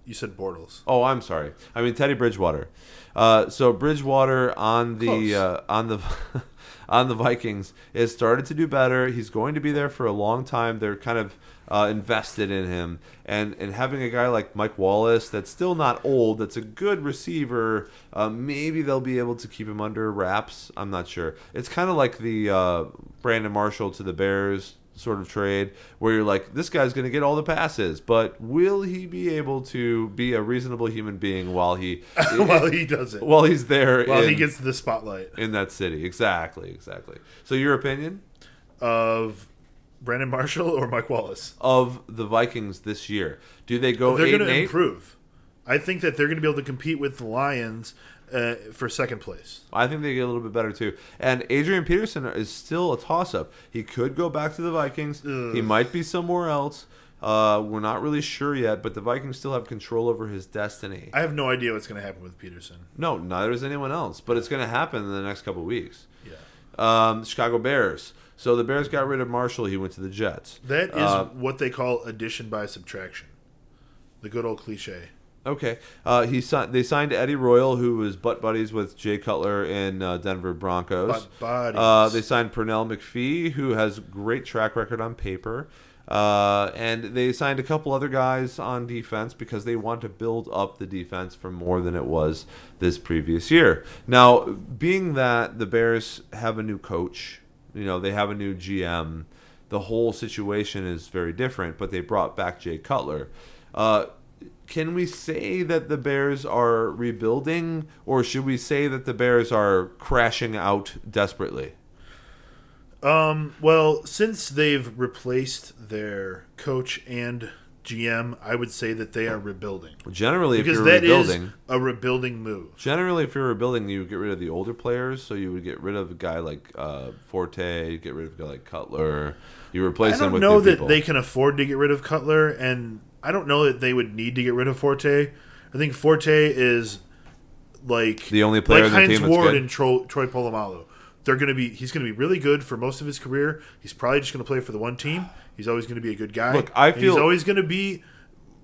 You said Bortles. Oh, I'm sorry. I mean Teddy Bridgewater. Uh, so Bridgewater on the uh, on the on the Vikings has started to do better. He's going to be there for a long time. They're kind of uh, invested in him, and and having a guy like Mike Wallace that's still not old, that's a good receiver. Uh, maybe they'll be able to keep him under wraps. I'm not sure. It's kind of like the uh, Brandon Marshall to the Bears sort of trade where you're like this guy's going to get all the passes but will he be able to be a reasonable human being while he while he does it. while he's there While in, he gets the spotlight in that city exactly exactly so your opinion of Brandon Marshall or Mike Wallace. of the vikings this year do they go they're going to improve. I think that they're going to be able to compete with the Lions uh, for second place. I think they get a little bit better too. And Adrian Peterson is still a toss up. He could go back to the Vikings. Ugh. He might be somewhere else. Uh, we're not really sure yet, but the Vikings still have control over his destiny. I have no idea what's going to happen with Peterson. No, neither does anyone else, but it's going to happen in the next couple weeks. Yeah, Um, Chicago Bears. So the Bears got rid of Marshall. He went to the Jets. that is Uh, what they call addition by subtraction. The good old cliche. Okay. Uh, he si- they signed Eddie Royal, who was butt buddies with Jay Cutler in uh, Denver Broncos. Butt buddies. Uh, they signed Pernell McPhee, who has great track record on paper. Uh, and they signed a couple other guys on defense because they want to build up the defense for more than it was this previous year. Now, being that the Bears have a new coach, you know, they have a new GM, the whole situation is very different, but they brought back Jay Cutler. Uh, can we say that the Bears are rebuilding, or should we say that the Bears are crashing out desperately? Um, well, since they've replaced their coach and GM, I would say that they are rebuilding Generally, if because you're that is rebuilding, a rebuilding move. generally if you're rebuilding, you get rid of the older players. So you would get rid of a guy like uh, Forte, you get rid of a guy like Cutler. You replace I them don't know that people. they can afford to get rid of Cutler, and I don't know that they would need to get rid of Forte. I think Forte is like The only player like on the Heinz team that's Ward good. and Tro- Troy Polamalu. They're going to be. He's going to be really good for most of his career. He's probably just going to play for the one team. He's always going to be a good guy. Look, I feel- he's always going to be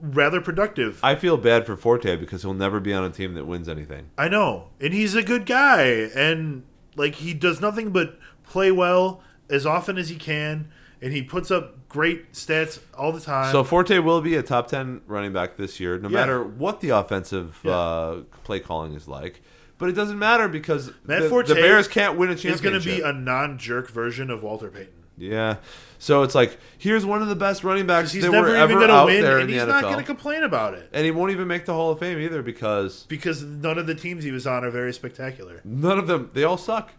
rather productive. I feel bad for Forte because he'll never be on a team that wins anything. I know, and he's a good guy, and like he does nothing but play well as often as he can, and he puts up great stats all the time. So Forte will be a top ten running back this year, no Yeah. matter what the offensive Yeah. uh, play calling is like. But it doesn't matter because Matt the, Forte the Bears can't win a He's championship. going to be a non-jerk version of Walter Payton. yeah. So it's like here's one of the best running backs He's that never were even ever going to out win, there in and he's not going to complain about it and he won't even make the Hall of Fame either because because none of the teams he was on are very spectacular. none of them they all suck.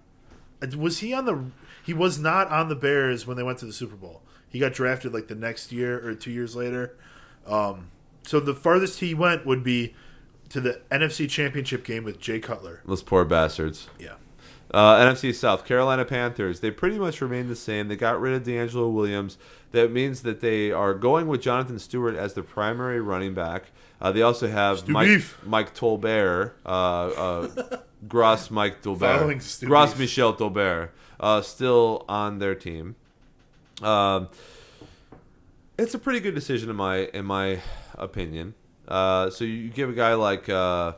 Uh, Was he on the? He was not on the Bears when they went to the Super Bowl. He got drafted like the next year or two years later. Um, so the farthest he went would be to the NFC Championship game with Jay Cutler. Those poor bastards. Yeah, Uh, NFC South, Carolina Panthers. They pretty much remain the same. They got rid of DeAngelo Williams. That means that they are going with Jonathan Stewart as the primary running back. Uh, they also have Stu Mike, Beef. Mike Tolbert, uh, uh, Gros Mike Tolbert, Gross Gros Michel Tolbert, uh, still on their team. Um, it's a pretty good decision in my in my opinion. Uh, so you give a guy like uh,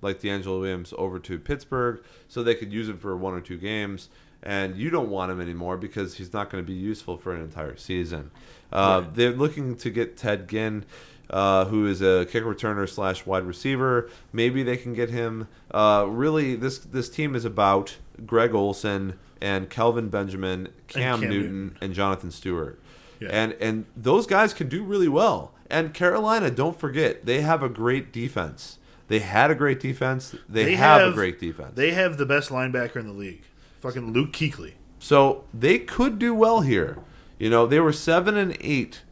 like DeAngelo Williams over to Pittsburgh so they could use him for one or two games, and you don't want him anymore because he's not going to be useful for an entire season. Uh, Right. They're looking to get Ted Ginn. Uh, who is a kick returner slash wide receiver? Maybe they can get him. Uh, really, this this team is about Greg Olsen and Kelvin Benjamin, Cam, Cam Newton, Newton. and Jonathan Stewart. Yeah. And and those guys can do really well. And Carolina, don't forget, they have a great defense. They had a great defense. They, have, a great defense. They have the best linebacker in the league. Fucking Luke Kuechly. so they could do well here. You know, they were seven and eight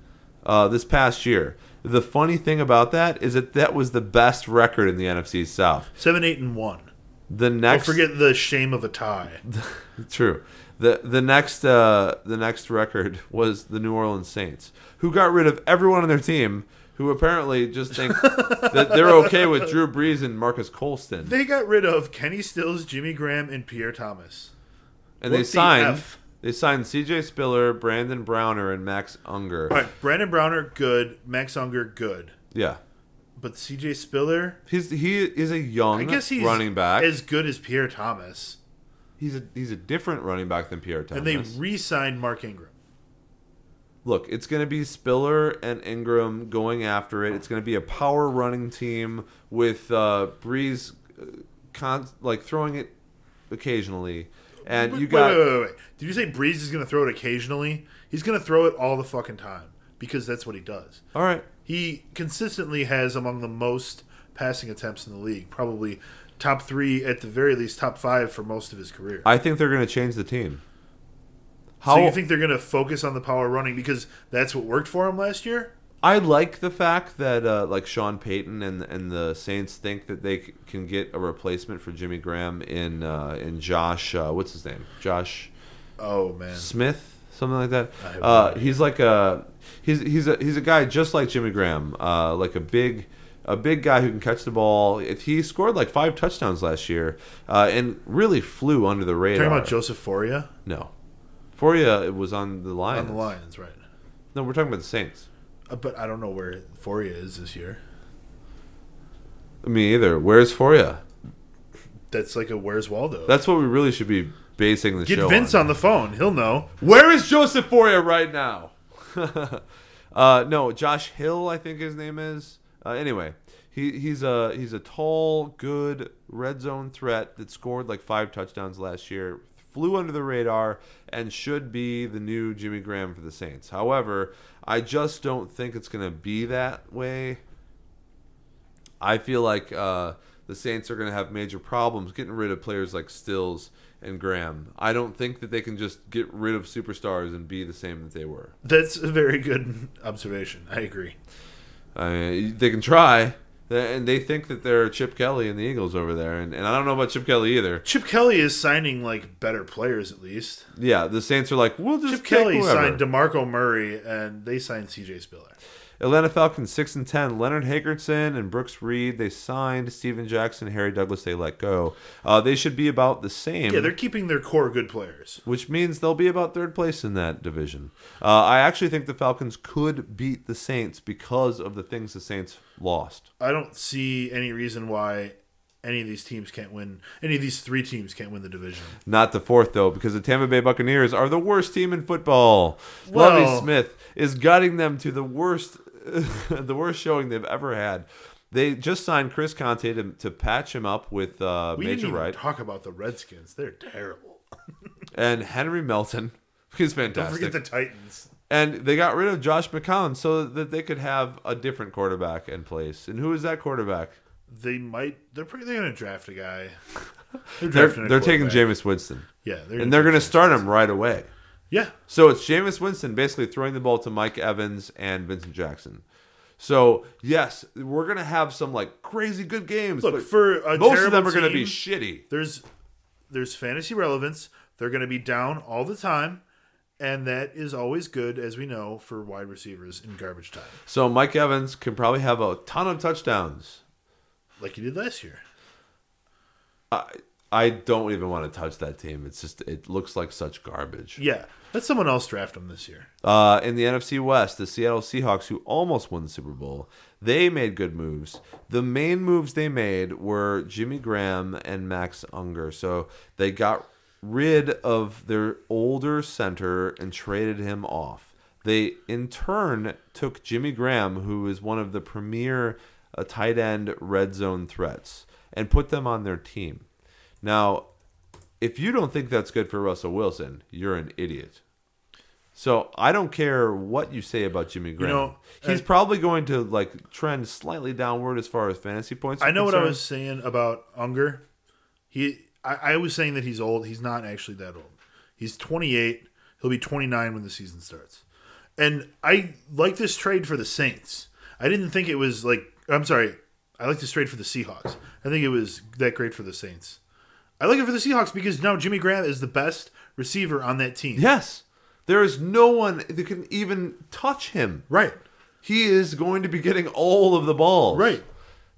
uh, this past year. The funny thing about that is that that was the best record in the NFC South. Seven, eight, and one. The Don't next, forget the shame of a tie. True. The the next uh, the next record was the New Orleans Saints, who got rid of everyone on their team, who apparently just think that they're okay with Drew Brees and Marques Colston, They got rid of Kenny Stills, Jimmy Graham, and Pierre Thomas. and they what the signed F? They signed C.J. Spiller, Brandon Browner, and Max Unger. All right, Brandon Browner, good. Max Unger, good. Yeah, But CJ Spiller, he's he is a young I guess he's running back. as good as Pierre Thomas. he's a he's a different running back than Pierre Thomas. And they re-signed Mark Ingram. Look, it's going to be Spiller and Ingram going after it. It's going to be a power running team with uh, Brees, uh, con- like throwing it occasionally, and you Wait, got wait, wait, wait, wait. Did you say Brees is going to throw it occasionally? He's going to throw it all the fucking time because that's what he does. all right. He consistently has among the most passing attempts in the league, probably top three at the very least, top five for most of his career. I think they're going to change the team. How so you think they're going to focus on the power running because that's what worked for him last year? I like the fact that uh, like Sean Payton and and the Saints think that they c- can get a replacement for Jimmy Graham in uh, in Josh. Uh, what's his name? Josh. Oh man, Smith, something like that. I have no Uh, he's like a he's he's a he's a guy just like Jimmy Graham, uh, like a big a big guy who can catch the ball. If he scored like five touchdowns last year, uh, and really flew under the radar. talking about Joseph Fauria No, Fauria was on the line. on the Lions, right? No, we're talking about the Saints. Uh, but I don't know where Fauria is this year. Me either. Where's Fauria? That's like a Where's Waldo? That's what we really should be basing the Get show Vince on. on the phone; he'll know. Where is Joseph Fauria right now? uh, no, Josh Hill, I think his name is. Uh, anyway, he, he's a he's a tall, good red zone threat that scored like five touchdowns last year, flew under the radar, and should be the new Jimmy Graham for the Saints. However, I just don't think it's going to be that way. I feel like uh, the Saints are going to have major problems getting rid of players like Stills and Graham. I don't think that they can just get rid of superstars and be the same that they were. That's a very good observation. I agree. I mean, they can try, and they think that they're Chip Kelly and the Eagles over there, and, and I don't know about Chip Kelly either. Chip Kelly is signing like better players at least. Yeah, the Saints are like, we'll just Chip Kelly whoever. signed DeMarco Murray, and they signed C.J. Spiller. Atlanta Falcons six and ten. Leonard Hankerson and Brooks Reed they signed. Steven Jackson, Harry Douglas they let go. Uh, they should be about the same. Yeah, they're keeping their core good players. which means they'll be about third place in that division. Uh, I actually think the Falcons could beat the Saints because of the things the Saints lost. I don't see any reason why any of these teams can't win. Any of these three teams can't win the division. Not the fourth though, because the Tampa Bay Buccaneers are the worst team in football. Well- Lovie Smith is guiding them to the worst, the worst showing they've ever had. They just signed Chris Conte to, to patch him up with uh, We Major Right talk about the Redskins. They're terrible. and Henry Melton. He's Don't forget the Titans. And they got rid of Josh McCown so that they could have a different quarterback in place. And who is that quarterback? They might. They're pretty. They're gonna draft a guy. They're, They're, a they're taking. Jameis Winston. Yeah, they're And they're going to start him right away. Yeah, So it's Jameis Winston basically throwing the ball to Mike Evans and Vincent Jackson. So, yes, we're going to have some like crazy good games. Look, for a most of them are going to be shitty. there's there's fantasy relevance. They're going to be down all the time, and that is always good, as we know, for wide receivers in garbage time, So Mike Evans can probably have a ton of touchdowns. like he did last year. I, I don't even want to touch that team. It's just it looks like such garbage. Yeah, let someone else draft them this year. Uh, in the NFC West, the Seattle Seahawks, who almost won the Super Bowl, they made good moves. The main moves they made were Jimmy Graham and Max Unger. So they got rid of their older center and traded him off. They, in turn, took Jimmy Graham, who is one of the premier uh, tight end red zone threats, and put them on their team. Now, if you don't think that's good for Russell Wilson, you're an idiot. So I don't care what you say about Jimmy Graham. know, He's uh, probably going to like trend slightly downward as far as fantasy points. I know what I was saying about Unger. He, I, I was saying that he's old. He's not actually that old. He's 28. He'll be 29 when the season starts. And I like this trade for the Saints. I didn't think it was like. I'm sorry. I like this trade for the Seahawks. I think it was that great for the Saints. I like it for the Seahawks because now Jimmy Graham is the best receiver on that team. Yes, there is no one that can even touch him. Right. He is going to be getting all of the balls. Right.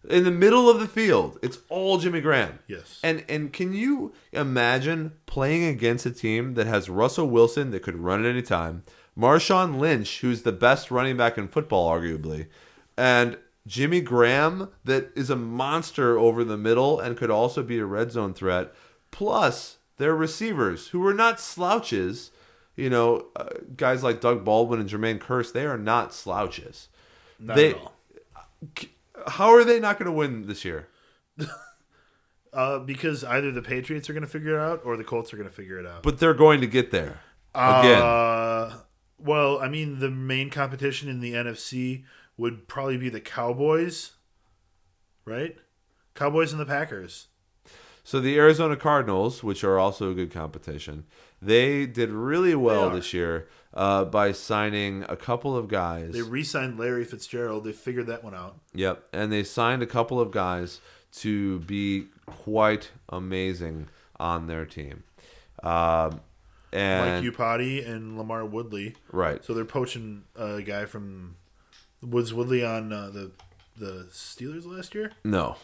In the middle of the field, it's all Jimmy Graham. Yes. And and can you imagine playing against a team that has Russell Wilson that could run at any time, Marshawn Lynch, who's the best running back in football, arguably, and Jimmy Graham, that is a monster over the middle and could also be a red zone threat, plus their receivers, who are not slouches. You know, uh, guys like Doug Baldwin and Jermaine Kearse, they are not slouches. Not they, at all. how are they not going to win this year? Uh, because either the Patriots are going to figure it out or the Colts are going to figure it out. But they're going to get there again. Uh, well, I mean, the main competition in the NFC would probably be the Cowboys, right? Cowboys and the Packers. so the Arizona Cardinals, which are also a good competition, they did really well this year uh, by signing a couple of guys. They re-signed Larry Fitzgerald. They figured that one out. Yep, and they signed a couple of guys to be quite amazing on their team. Um, and Mike Iupati and LaMarr Woodley. right, So they're poaching a guy from was Woodley on uh, the the Steelers last year. no,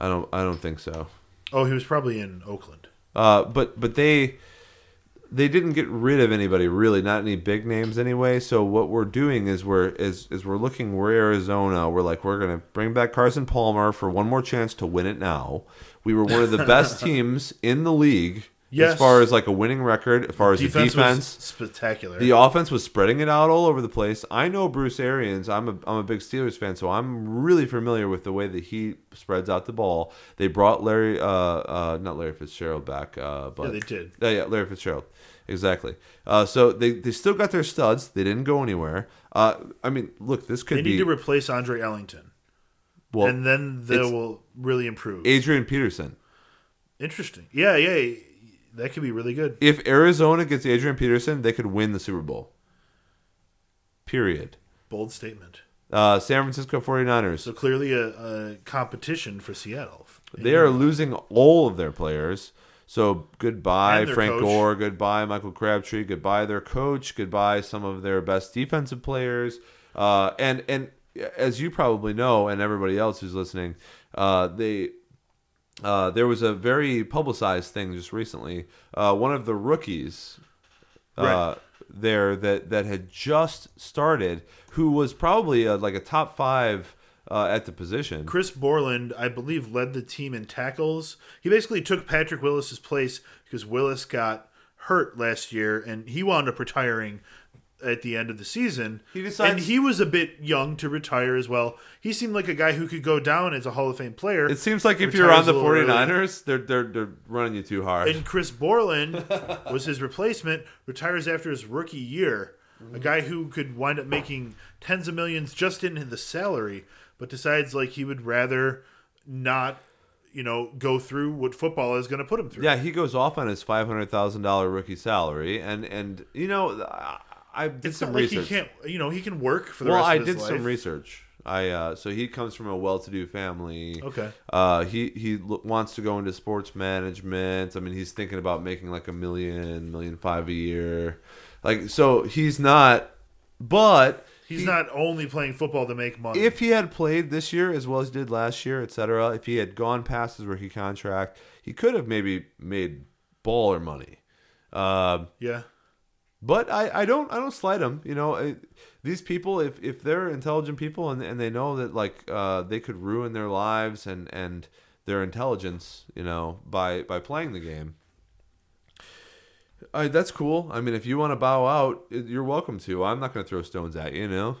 I don't. I don't think so. Oh, he was probably in Oakland. Uh, but but they they didn't get rid of anybody really, not any big names anyway. So what we're doing is we're is is we're looking we're Arizona. We're like we're gonna bring back Carson Palmer for one more chance to win it now. We were one of the best teams in the league Yes. as far as like a winning record, as far as Defense, the defense. spectacular. The offense was spreading it out all over the place. I know Bruce Arians. I'm a I'm a big Steelers fan, so I'm really familiar with the way that he spreads out the ball. They brought Larry, uh, uh, not Larry Fitzgerald back, uh, but Yeah, they did. Yeah, yeah, Larry Fitzgerald, exactly. Uh, so they they still got their studs. They didn't go anywhere. Uh, I mean, look, this could they be need to replace Andre Ellington, well, and then they will really improve. Adrian Peterson. Interesting. Yeah, yeah, that could be really good. If Arizona gets Adrian Peterson, they could win the Super Bowl. Period. Bold statement. Uh, San Francisco 49ers. So clearly a, a competition for Seattle. They are losing all of their players. So goodbye, Frank coach. Gore. Goodbye, Michael Crabtree. Goodbye, their coach. Goodbye, some of their best defensive players. Uh, and and as you probably know, and everybody else who's listening, uh, they uh, there was a very publicized thing just recently. Uh, one of the rookies uh, Right. there that that had just started, who was probably a, like a top five uh, at the position. Chris Borland, I believe, led the team in tackles. He basically took Patrick Willis's place because Willis got hurt last year, and he wound up retiring at the end of the season. He decides- and he was a bit young to retire as well. He seemed like a guy who could go down as a Hall of Fame player. It seems like if you're on the a little early. 49ers, they're they're they're running you too hard. And Chris Borland was his replacement, retires after his rookie year. A guy who could wind up making tens of millions just in the salary, but decides like he would rather not, you know, go through what football is going to put him through. Yeah, he goes off on his five hundred thousand dollar rookie salary, and and you know, I, did it's some not like research. he can't, you know, he can work for the well, rest I of his life. Well, I did some research. I uh, so he comes from a well-to-do family. Okay. Uh, he he l- wants to go into sports management. I mean, he's thinking about making like a million, million five a year. Like, so he's not, but He's he- not only playing football to make money. if he had played this year as well as he did last year, etc., if he had gone past his rookie contract, he could have maybe made baller money. Um, yeah. But I, I don't I don't slight them. You know, I, these people if if they're intelligent people and, and they know that like uh, they could ruin their lives and and their intelligence, you know, by by playing the game. I, that's cool. I mean, if you want to bow out, you're welcome to. I'm not going to throw stones at you. You know.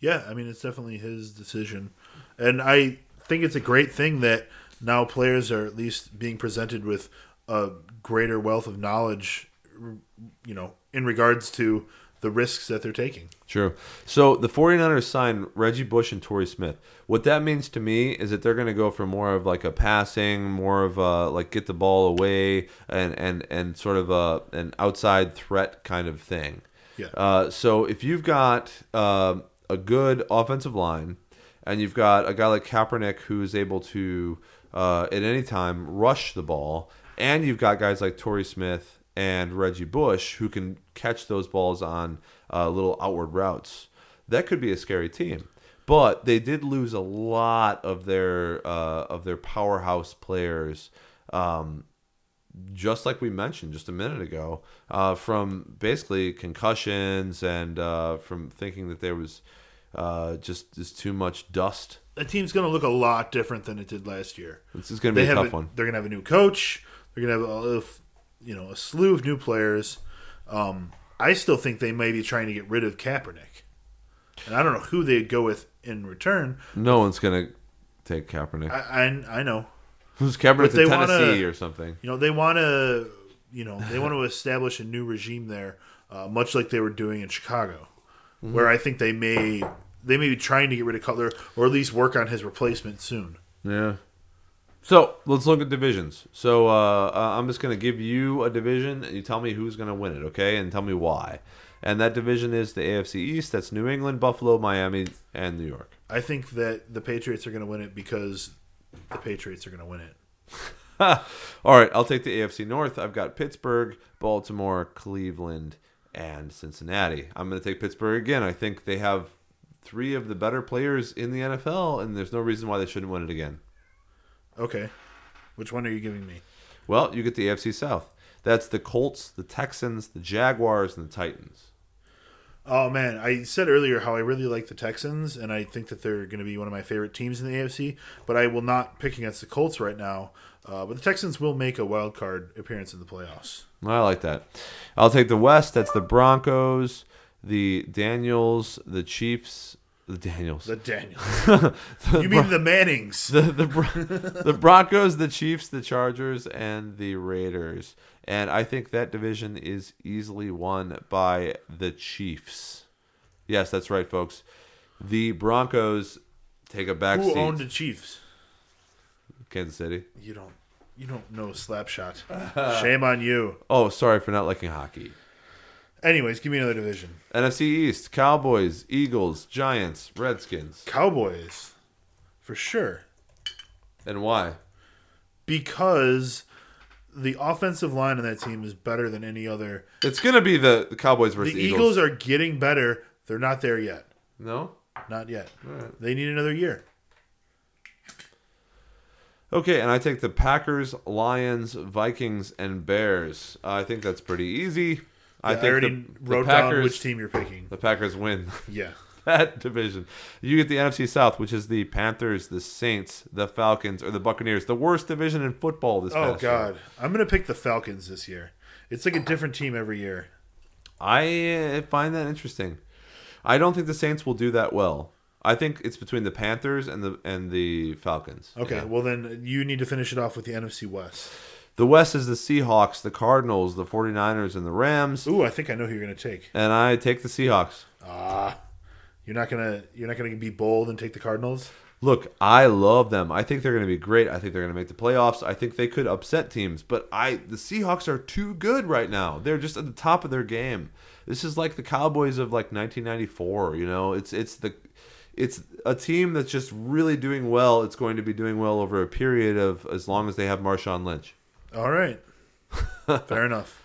Yeah, I mean it's definitely his decision, and I think it's a great thing that now players are at least being presented with a greater wealth of knowledge, you know, in regards to the risks that they're taking. True. So the 49ers signed Reggie Bush and Torrey Smith. What that means to me is that they're going to go for more of like a passing, more of a like get the ball away and and and sort of a an outside threat kind of thing. Yeah. Uh, so if you've got um a good offensive line and you've got a guy like Kaepernick who's able to uh, at any time rush the ball, and you've got guys like Torrey Smith and Reggie Bush who can catch those balls on uh, little outward routes, that could be a scary team. But they did lose a lot of their uh, of their powerhouse players. Um, just like we mentioned just a minute ago, uh, from basically concussions and uh, from thinking that there was uh, just just too much dust. The team's going to look a lot different than it did last year. This is going to They be a tough a, one. They're going to have a new coach. They're going to have a, you know a slew of new players. Um, I still think they may be trying to get rid of Kaepernick, and I don't know who they'd go with in return. No one's to take Kaepernick. I I, I know Who's Kaepernick they Tennessee wanna- or something? You know, they want to, you know, they want to establish a new regime there, uh, much like they were doing in Chicago, Mm-hmm. where I think they may they may be trying to get rid of Cutler or at least work on his replacement soon. Yeah. So let's look at divisions. So uh, uh, I'm just going to give you a division, and you tell me who's going to win it, okay? And tell me why. And that division is the AFC East. That's New England, Buffalo, Miami, and New York. I think that the Patriots are going to win it because the Patriots are going to win it. All right, I'll take the AFC North. I've got Pittsburgh, Baltimore, Cleveland, and Cincinnati. I'm going to take Pittsburgh again. I think they have three of the better players in the NFL, and there's no reason why they shouldn't win it again. Okay, which one are you giving me? Well, you get the AFC South. That's the Colts, the Texans, the Jaguars, and the Titans. Oh man, I said earlier how I really like the Texans, and I think that they're going to be one of my favorite teams in the AFC. But I will not pick against the Colts right now. Uh, but the Texans will make a wild card appearance in the playoffs. I like that. I'll take the West. That's the Broncos, the Daniels, the Chiefs, the Daniels, The Daniels. you mean the Mannings? the the, Bron- the Broncos, the Chiefs, the Chargers, and the Raiders. And I think that division is easily won by the Chiefs. Yes, that's right, folks. The Broncos take a back Who seat. owned the Chiefs? Kansas City. You don't. You don't know Slapshot. Shame on you. Oh, sorry for not liking hockey. Anyways, give me another division. NFC East: Cowboys, Eagles, Giants, Redskins. Cowboys, for sure, And why? because the offensive line on that team is better than any other. It's gonna be the, the Cowboys versus The Eagles. Eagles are getting better. They're not there yet. No. Not yet. Right. They need another year. Okay, and I take the Packers, Lions, Vikings, and Bears. I think that's pretty easy. I I, think already the, the wrote Packers, down which team you're picking. the Packers win Yeah. that division. You get the NFC South, which is the Panthers, the Saints, the Falcons, or the Buccaneers. The worst division in football this Oh past year. God, I'm gonna pick the Falcons this year. It's like a different team every year. I uh, find that interesting. I don't think the Saints will do that well. I think it's between the Panthers and the and the Falcons. Okay, Yeah. well then you need to finish it off with the NFC West. The West is the Seahawks, the Cardinals, the 49ers, and the Rams. Ooh, I think I know who you're gonna take. And I take the Seahawks. Ah, you're not gonna you're not gonna be bold and take the Cardinals. Look, I love them. I think they're going to be great. I think they're going to make the playoffs. I think they could upset teams, but I the Seahawks are too good right now. They're just at the top of their game. This is like the Cowboys of like 1994, you know. It's it's the it's a team that's just really doing well. It's going to be doing well over a period of as long as they have Marshawn Lynch. All right, fair enough.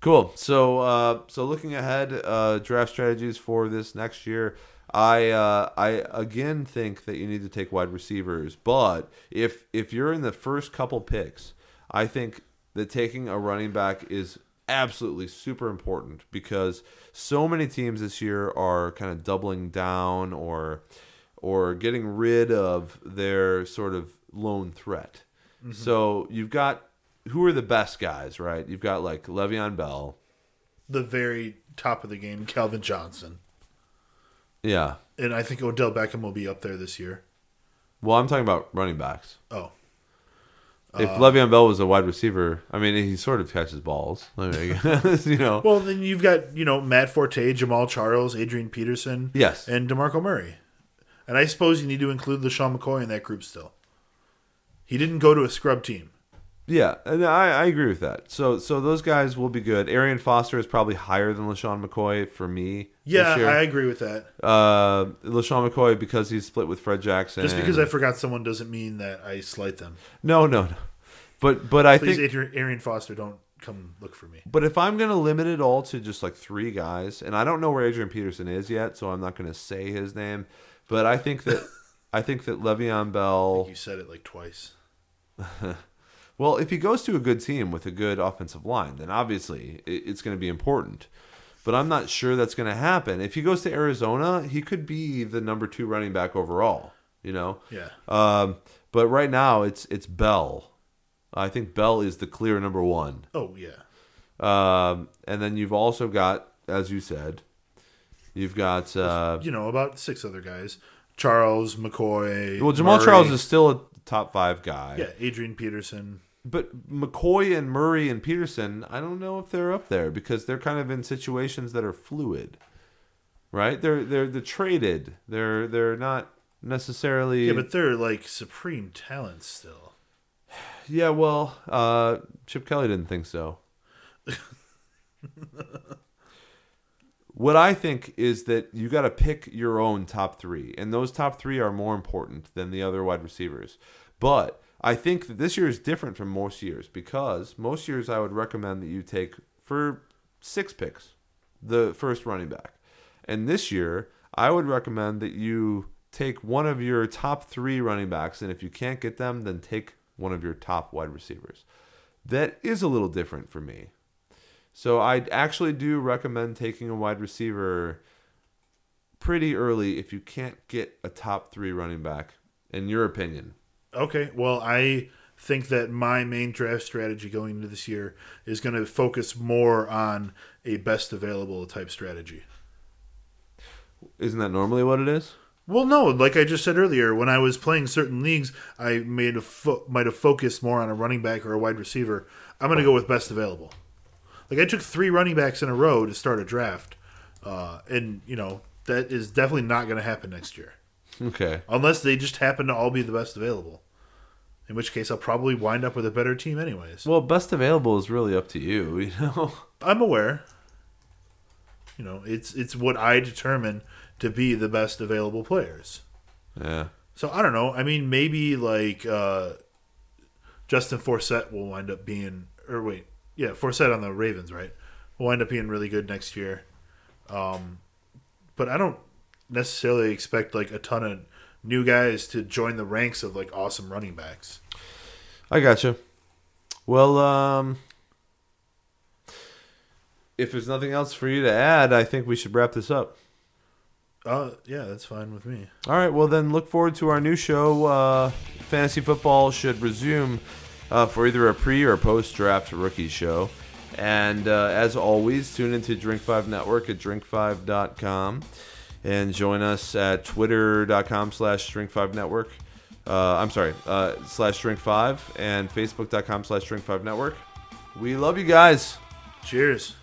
Cool. So, uh, so looking ahead, uh, draft strategies for this next year. I uh, I again think that you need to take wide receivers, but if if you're in the first couple picks, I think that taking a running back is absolutely super important because so many teams this year are kind of doubling down or or getting rid of their sort of lone threat. Mm-hmm. So you've got who are the best guys, right? You've got like Le'Veon Bell. The very top of the game, Calvin Johnson, Yeah. and I think Odell Beckham will be up there this year. Well, I'm talking about running backs. Oh, If uh, Le'Veon Bell was a wide receiver, I mean, he sort of catches balls. You know. well then you've got you know Matt Forte, Jamaal Charles, Adrian Peterson, Yes. and Demarco Murray, and I suppose you need to include LeSean McCoy in that group still. He didn't go to a scrub team. Yeah, and I, I agree with that. So so those guys will be good. Arian Foster is probably higher than LeSean McCoy for me. Yeah. I agree with that. uh, LeSean McCoy because he's split with Fred Jackson. Just because I forgot someone doesn't mean that I slight them. no no no, but but I Please, think Arian Foster, don't come look for me. But if I'm going to limit it all to just like three guys, and I don't know where Adrian Peterson is yet, so I'm not going to say his name, but I think that I think that Le'Veon Bell. You said it like twice. Well, if he goes to a good team with a good offensive line, then obviously it's going to be important. But I'm not sure that's going to happen. If he goes to Arizona, he could be the number two running back overall. You know. Yeah. Um, but right now, it's it's Bell. I think Bell is the clear number one. Oh yeah. Um, and then you've also got, as you said, you've got uh, You know about six other guys: Charles McCoy. well, Jamaal Murray. Charles is still a top five guy. yeah. Adrian Peterson. But McCoy and Murray and Peterson, I don't know if they're up there because they're kind of in situations that are fluid, right? They're they're they're traded. They're they're not necessarily. Yeah, but they're like supreme talents still. yeah. Well, uh, Chip Kelly didn't think so. What I think is that you got to pick your own top three, and those top three are more important than the other wide receivers. But I think that this year is different from most years because most years I would recommend that you take for six picks the first running back, and this year I would recommend that you take one of your top three running backs, and if you can't get them, then take one of your top wide receivers. That is a little different for me. So I actually do recommend taking a wide receiver pretty early if you can't get a top three running back, in your opinion. Okay. Well, I think that my main draft strategy going into this year is going to focus more on a best available type strategy. Isn't that normally what it is? Well, no, like I just said earlier, when I was playing certain leagues, I made a fo- might have focused more on a running back or a wide receiver. I'm going to go with best available. Like I took three running backs in a row to start a draft, uh, and you know that is definitely not going to happen next year Okay. unless they just happen to all be the best available. In which case, I'll probably wind up with a better team, anyways. Well, best available is really up to you, you know? I'm aware. You know, it's it's what I determine to be the best available players. Yeah. So I don't know. I mean, maybe like uh, Justin Forsett will wind up being, or wait, yeah, Forsett on the Ravens, right? Will wind up being really good next year. Um, but I don't necessarily expect like a ton of new guys to join the ranks of like awesome running backs. I gotcha. Well, um, if there's nothing else for you to add, I think we should wrap this up. Uh, yeah, that's fine with me. All right. Well, then look forward to our new show. Uh, Fantasy football should resume uh, for either a pre or post draft rookie show. And uh, as always, tune into Drink 5 Network at drink5.com and join us at twitter.com slash drink 5 network. Uh, I'm sorry, uh, slash drink 5 and facebook.com slash drink 5 network. We love you guys. Cheers.